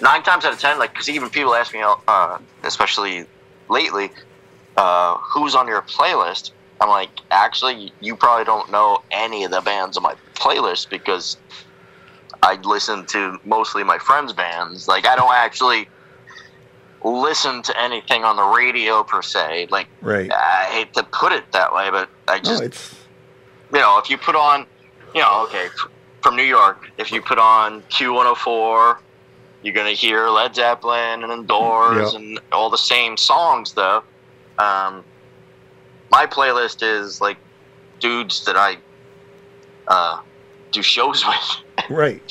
nine times out of ten, like, because even people ask me, uh, especially lately, uh, who's on your playlist? I'm like, actually, you probably don't know any of the bands on my playlist because I listen to mostly my friends' bands. Like, I don't actually listen to anything on the radio per se. Like, right. I hate to put it that way, but I No, just it's you know, if you put on, you know, okay, from New York, if you put on Q104, you're gonna hear Led Zeppelin and then Doors Yeah. and all the same songs, though. Um, my playlist is like dudes that I uh, do shows *laughs* with. right.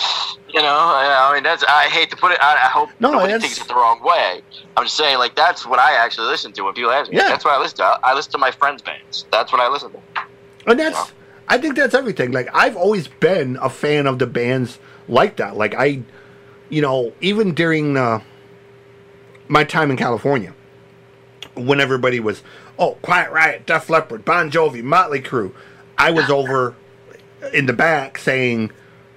You know, I, I mean, that's I hate to put it. I, I hope No, nobody takes it the wrong way. I'm just saying, like that's what I actually listen to when people ask me. Yeah. That's what I listen to. I, I listen to my friends' bands. That's what I listen to. And that's, I think that's everything. Like, I've always been a fan of the bands like that. Like, I, you know, even during uh, my time in California, when everybody was, oh, Quiet Riot, Def Leppard, Bon Jovi, Motley Crue, I was over in the back saying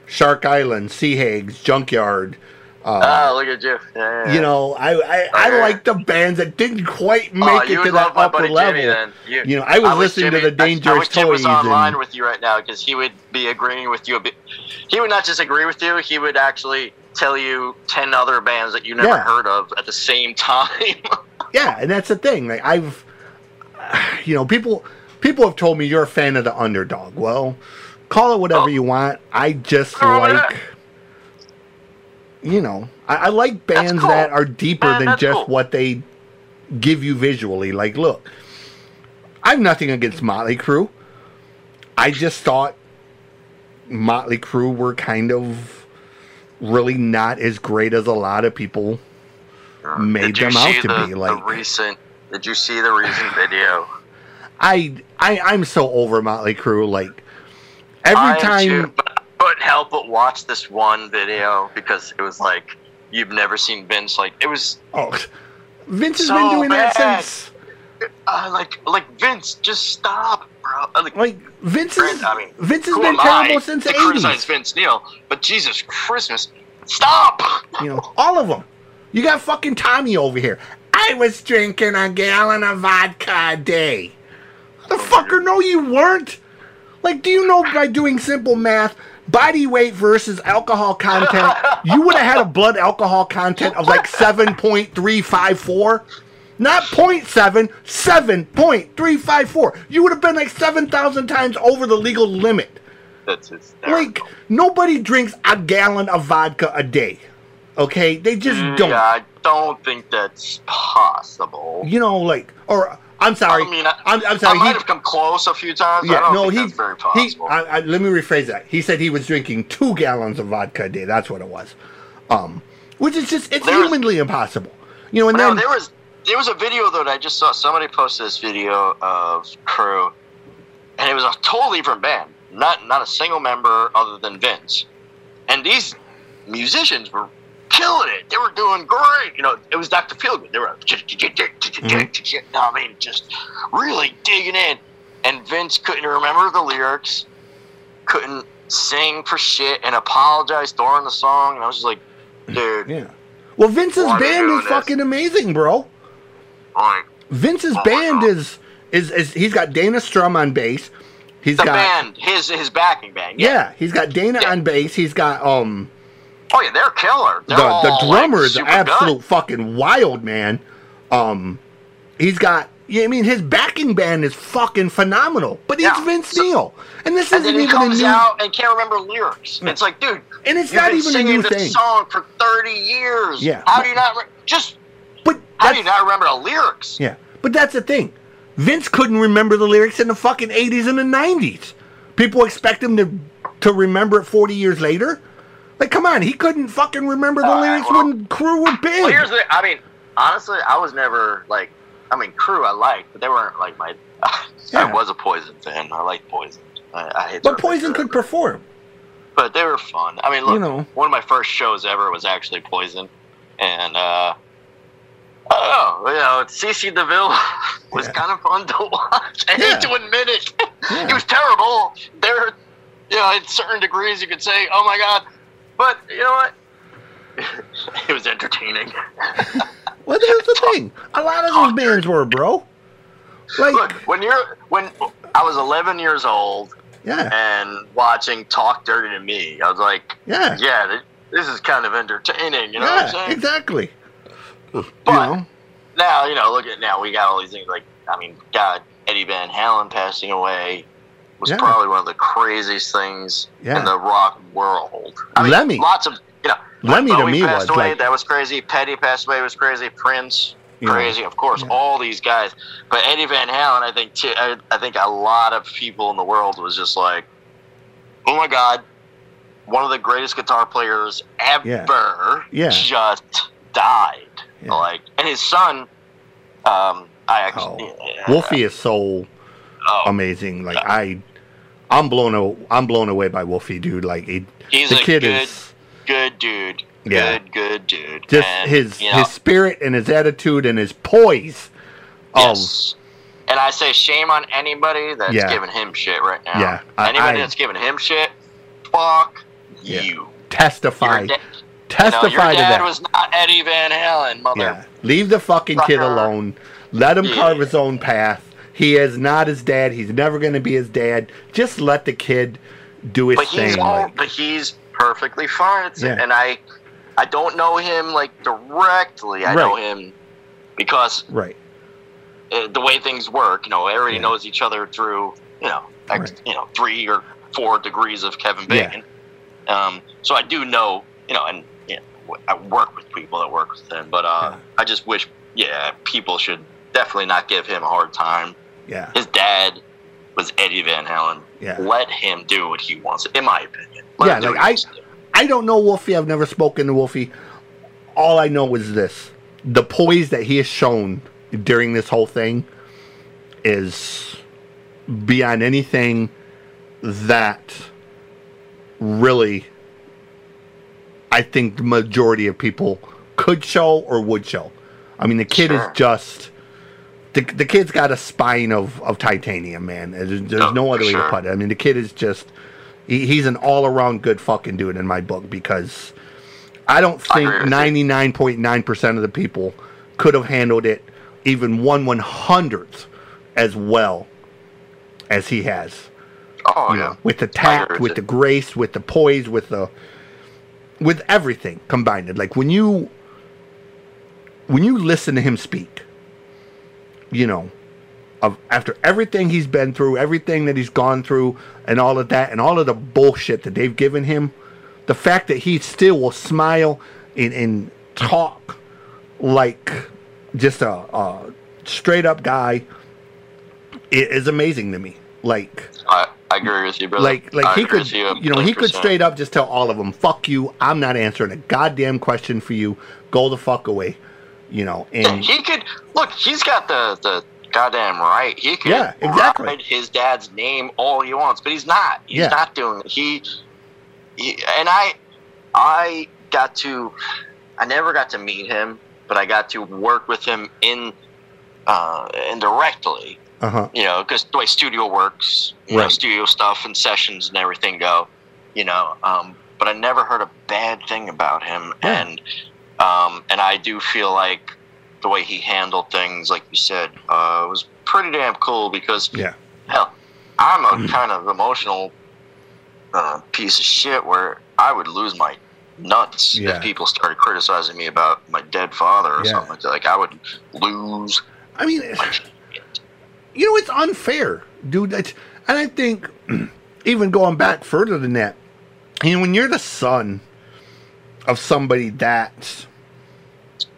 Shark Island, Sea Hags, Junkyard. Uh, oh, look at you. Yeah, yeah, you know, I I, I like the bands that didn't quite make oh, it to that upper level. Jimmy. You, You know, I was wish listening to Jimmy- the I- Dangerous I wish Jim was online and- with you right now because he would be agreeing with you a bit. He would not just agree with you; he would actually tell you ten other bands that you never heard of at the same *laughs* time. Yeah, and that's the thing. Like I've, *sighs* you know, people people have told me you're a fan of the underdog. Well, call it whatever Oh. you want. I just Oh, yeah. like, you know, I, I like bands cool. that are deeper Man, than just cool. what they give you visually. Like, look, I have nothing against Motley Crue. I just thought Motley Crue were kind of really not as great as a lot of people made Did them out to the, be, the like- recent. Did you see the recent video? I I I'm so over Motley Crue. Like every I time, too, but I couldn't help but watch this one video because it was like you've never seen Vince like it was oh, Vince has So been doing bad. that since uh, like like Vince just stop bro Uh, like, like Vince is I mean, Vince has been am I terrible since the criticize. Vince Neil but Jesus Christmas stop You know, all of them. You got fucking Tommy over here. I was drinking a gallon of vodka a day. The fucker, no, you weren't. Like, do you know by doing simple math, body weight versus alcohol content, you would have had a blood alcohol content of like 7.354? Not 0.7, 7.354. You would have been like 7,000 times over the legal limit. that's his Like, nobody drinks a gallon of vodka a day. Okay? They just mm, don't. yeah I don't think that's possible You know, like, or I'm sorry. I mean I, I'm, I'm I might he, have come close a few times I yeah, don't no, he, very he, I, I, let me rephrase that. He said he was drinking two gallons of vodka a day. That's what it was. Um, which is just, it's There was- humanly impossible. You know, and no, then, there was there was a video though that I just saw. Somebody posted this video of Crue, and it was a totally different band. Not not a single member other than Vince. And these musicians were killing it. They were doing great. You know, it was Dr. Feelgood. They were, I mean, just really digging in. And Vince couldn't remember the lyrics, couldn't sing for shit, and apologized during the song. And I was just like, mm, dude, yeah. Well, Vince's Why are they band is this? fucking amazing, bro. like, Vince's Oh band is, is, is, he's got Dana Strum on bass. He's the got, band, his his backing band. yeah, he's got Dana Yeah. on bass. He's got, um, Oh yeah, they're killer. They're the the drummer like, is absolute fucking wild man. Um, he's got. Yeah, I mean his backing band is fucking phenomenal. But he's Yeah. Vince So- Neil, and this And isn't even a new. out and can't remember lyrics. It's like, dude, and it's not been even a new this thing. song for thirty years. Yeah. How do you not re- just? But How do you not remember the lyrics? yeah, but that's the thing. Vince couldn't remember the lyrics in the fucking eighties and the nineties. People expect him to to remember it forty years later. Like, come on, he couldn't fucking remember the right, lyrics well- when Crue were big. Well, here's the. I mean, honestly, I was never like. I mean, Crue I liked, but they weren't like my. *laughs* Yeah. I was a Poison fan. I liked Poison. I, I hate. but Poison could perform. but they were fun. I mean, look, You know. one of my first shows ever was actually Poison, and uh, I don't know. You know, CC DeVille *laughs* was Yeah. kind of fun to *laughs* watch. I Yeah. hate to admit it. Yeah. he was terrible. There, you know, at certain degrees, you could say, "Oh my god," but you know what? *laughs* it was entertaining. *laughs* Well, here's the thing. A lot of those bands were, bro. Like, Look, when you're when I was 11 years old yeah, and watching Talk Dirty to Me, I was like, yeah, "Yeah, th- this is kind of entertaining." You know yeah, what I'm saying? exactly. you But- know, now, you know, look at now we got all these things like I mean, God, Eddie Van Halen passing away was Yeah. probably one of the craziest things Yeah. in the rock world. I mean, Lemmy. lots of you know, Lemmy to Bowie me passed was away, like, that was crazy. Petty passed away, was crazy. Prince, know, crazy. Of course, Yeah. all these guys. But Eddie Van Halen, I think, I, I think a lot of people in the world was just like, oh my god, one of the greatest guitar players ever Yeah. just died. Like, and his son, um, I actually, Oh. Wolfie is so oh, amazing. Like I, I'm blown. I'm blown away by Wolfie, dude. Like he, he's the a kid good, is good dude. Yeah. Good, good dude. just And, his you know, his spirit and his attitude and his poise. Yes. And I say shame on anybody that's Yeah. giving him shit right now. Yeah, I- Anybody I- that's giving him shit, fuck Yeah. you. testify, Your, da- you know, testify to that. was not Eddie Van Halen, mother. Yeah. Leave the fucking kid alone. Let him carve his own path. He is not his dad. He's never going to be his dad. Just let the kid do his But he's thing. all, like- but he's perfectly fine. Yeah. And I, I don't know him like directly. I know him because right. uh, the way things work. You know, everybody Yeah. knows each other through you know, ex, Right. you know, three or four degrees of Kevin Yeah. Bacon. Um, so I do know, you know, and you know, I work with people that work with him. But uh, Yeah. I just wish, yeah, people should definitely not give him a hard time. Yeah. His dad was Eddie Van Halen. Yeah. Let him do what he wants, in my opinion. Let Yeah, like, what he wants to do. I don't know Wolfie. I've never spoken to Wolfie. All I know is this: the poise that he has shown during this whole thing is beyond anything that really I think the majority of people could show or would show. I mean, the kid Sure. is just the, the kid's got a spine of, of titanium, man. There's, there's Oh, no other way to put it. I mean, the kid is just he, he's an all around good fucking dude in my book because I don't think agree with you. ninety nine point nine percent of the people could have handled it even one one hundredth as well as he has. Oh, you yeah. know, with the tact, with with the grace, with the poise, with the with everything combined. Like when you when you listen to him speak, you know, of after everything he's been through, everything that he's gone through, and all of that, and all of the bullshit that they've given him, the fact that he still will smile and, and talk like just a, a straight up guy i- is amazing to me. Like I, I agree with you, brother. like like I he could you, you know he could straight up just tell all of them fuck you i'm not answering a goddamn question for you go the fuck away you know Yeah, he could look. He's got the the goddamn right. He could Yeah, exactly. his dad's name all he wants, but he's not. He's Yeah. not doing it. He, he and I, I got to. I never got to meet him, but I got to work with him in, uh, indirectly. uh-huh You know, because the way studio works, you know, studio stuff and sessions and everything go. You know, um, but I never heard a bad thing about him, Yeah. and um, and I do feel like the way he handled things, like you said, uh, was pretty damn cool because yeah hell, I'm a kind of emotional uh, piece of shit where I would lose my nuts Yeah. if people started criticizing me about my dead father or Yeah. something like that. Like I would lose i mean you know it's unfair dude It's- and i think *clears throat* even going back further than that you know when you're the son of somebody that's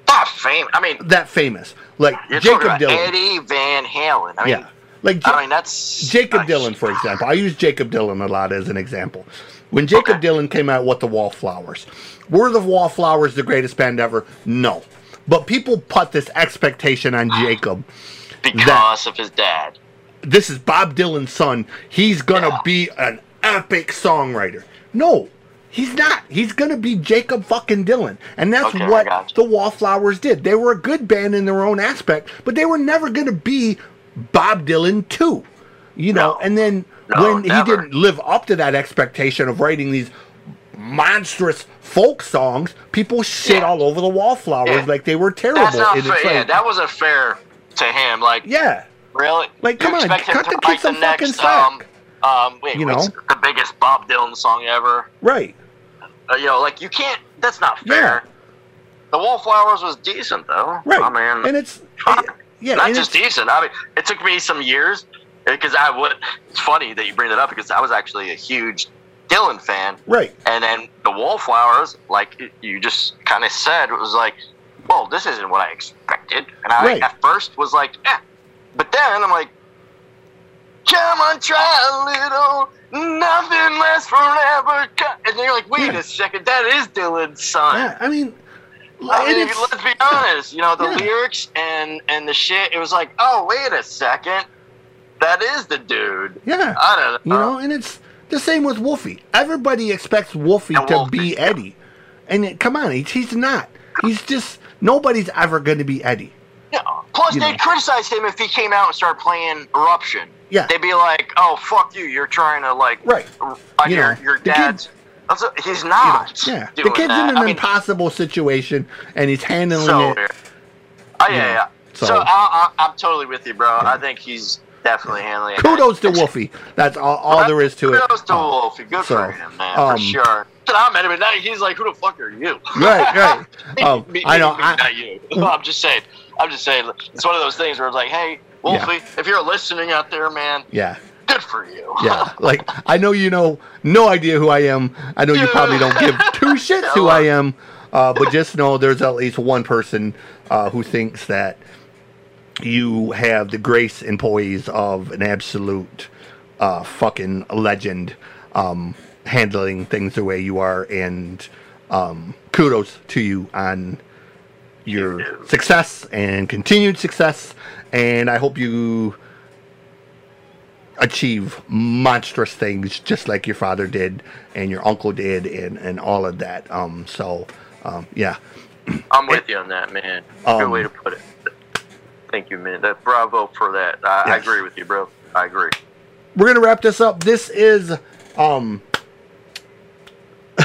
that famous. I mean, that famous like you're talking jakob about dylan Eddie Van Halen. I mean, yeah like I mean that's Jakob uh, Dylan, for example. I use Jakob Dylan a lot as an example. When Jakob Okay. Dylan came out with the Wallflowers, were the Wallflowers the greatest band ever? No. But people put this expectation on Jakob. because of his dad. This is Bob Dylan's son. He's going to Yeah. be an epic songwriter. No. He's not. He's gonna be Jakob fucking Dylan, and that's Okay, what the Wallflowers did. They were a good band in their own aspect, but they were never gonna be Bob Dylan too. You know, No. and then No, when he didn't live up to that expectation of writing these monstrous folk songs, people shit Yeah. all over the Wallflowers Yeah. like they were terrible. That's not fair. Yeah, that wasn't fair to him. Like, yeah. really? Like, You come on, cut the write kid some the next, fucking slack. Um, um, wait, You know? the biggest Bob Dylan song ever? Right. Uh, you know, like you can't. That's not fair. The Wallflowers was decent though. Right. I mean, and it's fine. yeah, not just decent. I mean, it took me some years because I would. It's funny that you bring that up because I was actually a huge Dylan fan, right. and then the Wallflowers, like you just kind of said, it was like, well, this isn't what I expected, and I Right. at first was like, eh. but then I'm like, come on, try a little, nothing lasts forever, co-" and then you're like, wait Yeah. a second, that is Dylan's son. Yeah, I mean, I mean, let's be honest. You know, the *laughs* Yeah. lyrics and and the shit. It was like, oh, wait a second, that is the dude. yeah, I don't you know. know, and it's the same with Wolfie. Everybody expects Wolfie And to Wolfie, be. Eddie, and it, come on, he's, he's not. He's just nobody's ever going to be Eddie. Yeah. Plus, You they'd know. criticize him if he came out and started playing Eruption. Yeah. They'd be like, oh, fuck you. You're trying to like, Right. uh, You your know, your kid- dad's. A, he's You know, not. yeah, the kid's that. in an I mean, impossible situation, and he's handling so it. weird. Oh yeah, know, yeah. So, so- I, I, I'm totally with you, bro. Yeah. I think he's definitely handling it. Kudos to Wolfie. That's all, all there is to it. Kudos to Uh, Wolfie. Good so, for him, man, um, for sure. I met him at night. He's like, "Who the fuck are you?" Right, right. *laughs* Um, Me- I know. me- I, not you. *laughs* I'm just saying. I'm just saying. It's one of those things where it's like, "Hey, Wolfie, if you're listening out there, man, yeah. good for you." *laughs* yeah, like I know you know no idea who I am. I know you probably don't give two *laughs* shits who I am, uh, but just know there's at least one person uh, who thinks that you have the grace and poise of an absolute uh, fucking legend, um, handling things the way you are, and um, kudos to you on your success and continued success. And I hope you achieve monstrous things just like your father did and your uncle did and, and all of that. Um, so, um, yeah. *clears throat* I'm with you on that, man. Good Um, way to put it. Thank you, man. That bravo for that. I, I agree with you, bro. I agree. We're going to wrap this up. This is, um, *laughs*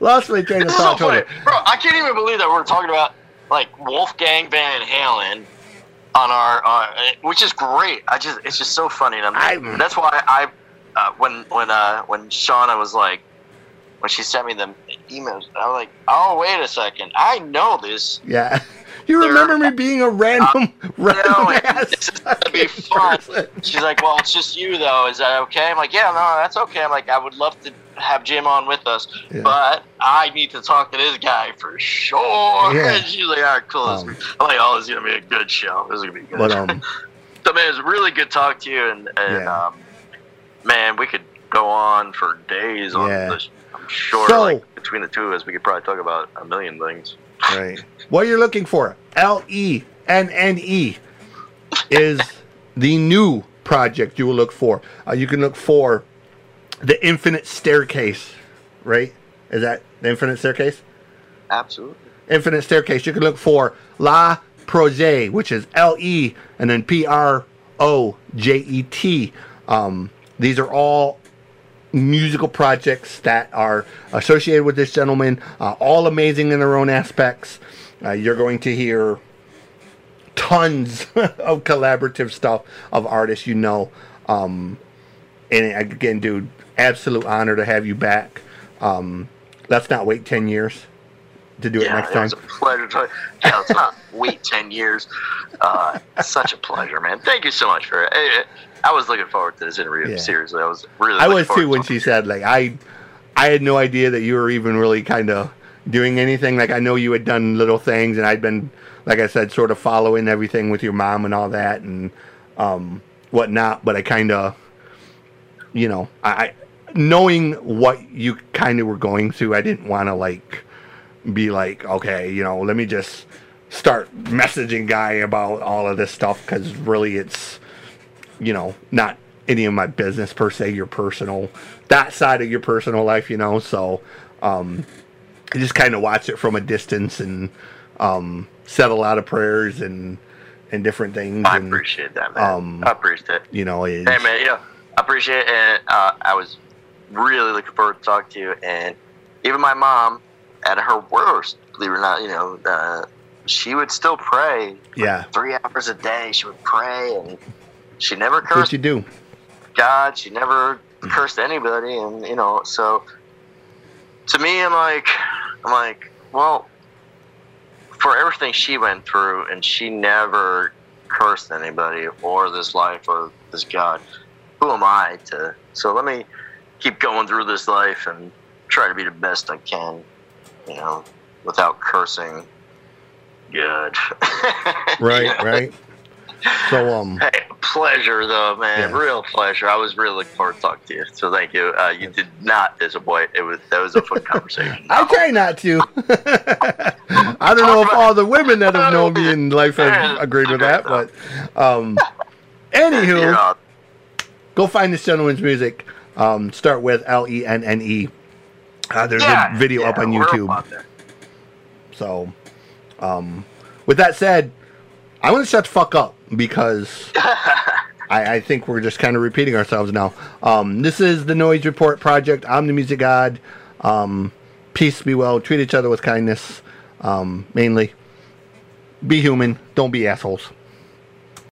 lost my train of *laughs* so thought. funny, bro. I can't even believe that we're talking about like Wolfgang Van Halen on our, uh, which is great. I just, it's just so funny. And I'm, I- that's why I, uh, when when uh, when Shauna was like, when she sent me the emails, I was like, oh wait a second, I know this. Yeah. *laughs* You remember me being a random, *laughs* random know it. ass This is gonna be fun. person. She's like, well, it's just you though. Is that okay? I'm like, yeah, no, that's okay. I'm like, I would love to have Jim on with us, Yeah. but I need to talk to this guy for sure. Yeah. And she's like, all right, cool. Um, I'm like, oh, this is gonna be a good show. This is gonna be good. But, um, *laughs* so man, it's really good talk to you, and, and Yeah. um, man, we could go on for days on this. I'm sure, So- like between the two of us, we could probably talk about a million things. Right. What you're looking for, L E N N E, is *laughs* the new project you will look for. Uh, you can look for the Infinite Staircase, right? Is that the Infinite Staircase? Absolutely. Infinite Staircase. You can look for La Projet, which is L E and then P R O J E T. Um, these are all musical projects that are associated with this gentleman, uh, all amazing in their own aspects. Uh, you're going to hear tons *laughs* of collaborative stuff of artists you know. Um, and again, dude, absolute honor to have you back. Um, let's not wait 10 years to do it yeah, next it time. was a pleasure. To, yeah, let's not *laughs* wait ten years. Uh, such a pleasure, man. Thank you so much for it. I was looking forward to this interview. Yeah. Seriously, I was really. I was too to when talking she said like I I had no idea that you were even really kind of doing anything. Like I know you had done little things, and I'd been like I said, sort of following everything with your mom and all that and um, whatnot. But I kind of, you know, I- knowing what you kind of were going through, I didn't want to like be like, okay, you know, let me just start messaging guy about all of this stuff because really it's you know not any of my business per se, your personal, that side of your personal life, you know. So um, I just kind of watch it from a distance and um, said a lot of prayers and and different things. I and, appreciate that, man. um, I appreciate it. You know, Hey, man, yeah, I appreciate it. And uh, I was really looking forward to talk to you. And even my mom, at her worst, believe it or not, you know, uh, she would still pray. yeah, Three hours a day, she would pray, and she never what cursed you do. God. She never cursed anybody, and you know, so to me, I'm like, I'm like, well, for everything she went through, and she never cursed anybody or this life or this God. Who am I to? So let me keep going through this life and try to be the best I can, you know, without cursing. Good. *laughs* Right, Yeah. right. So um, Hey, pleasure though, man. Yeah. Real pleasure. I was really looking forward to talking to you. So thank you. Uh, you did not disappoint. It was that was a fun conversation. *laughs* I try not to. *laughs* I don't know if all the women that have known me in life have agreed with that, but um, anywho, go find this gentleman's music. Um, start with L E N N E. Uh, There's Yeah, a video up on YouTube. out. So, um, with that said, I want to shut the fuck up because *laughs* I, I think we're just kind of repeating ourselves now. Um, this is the Noise Report Project. I'm the Music God. Um, peace be well. Treat each other with kindness. Um, mainly, be human. Don't be assholes.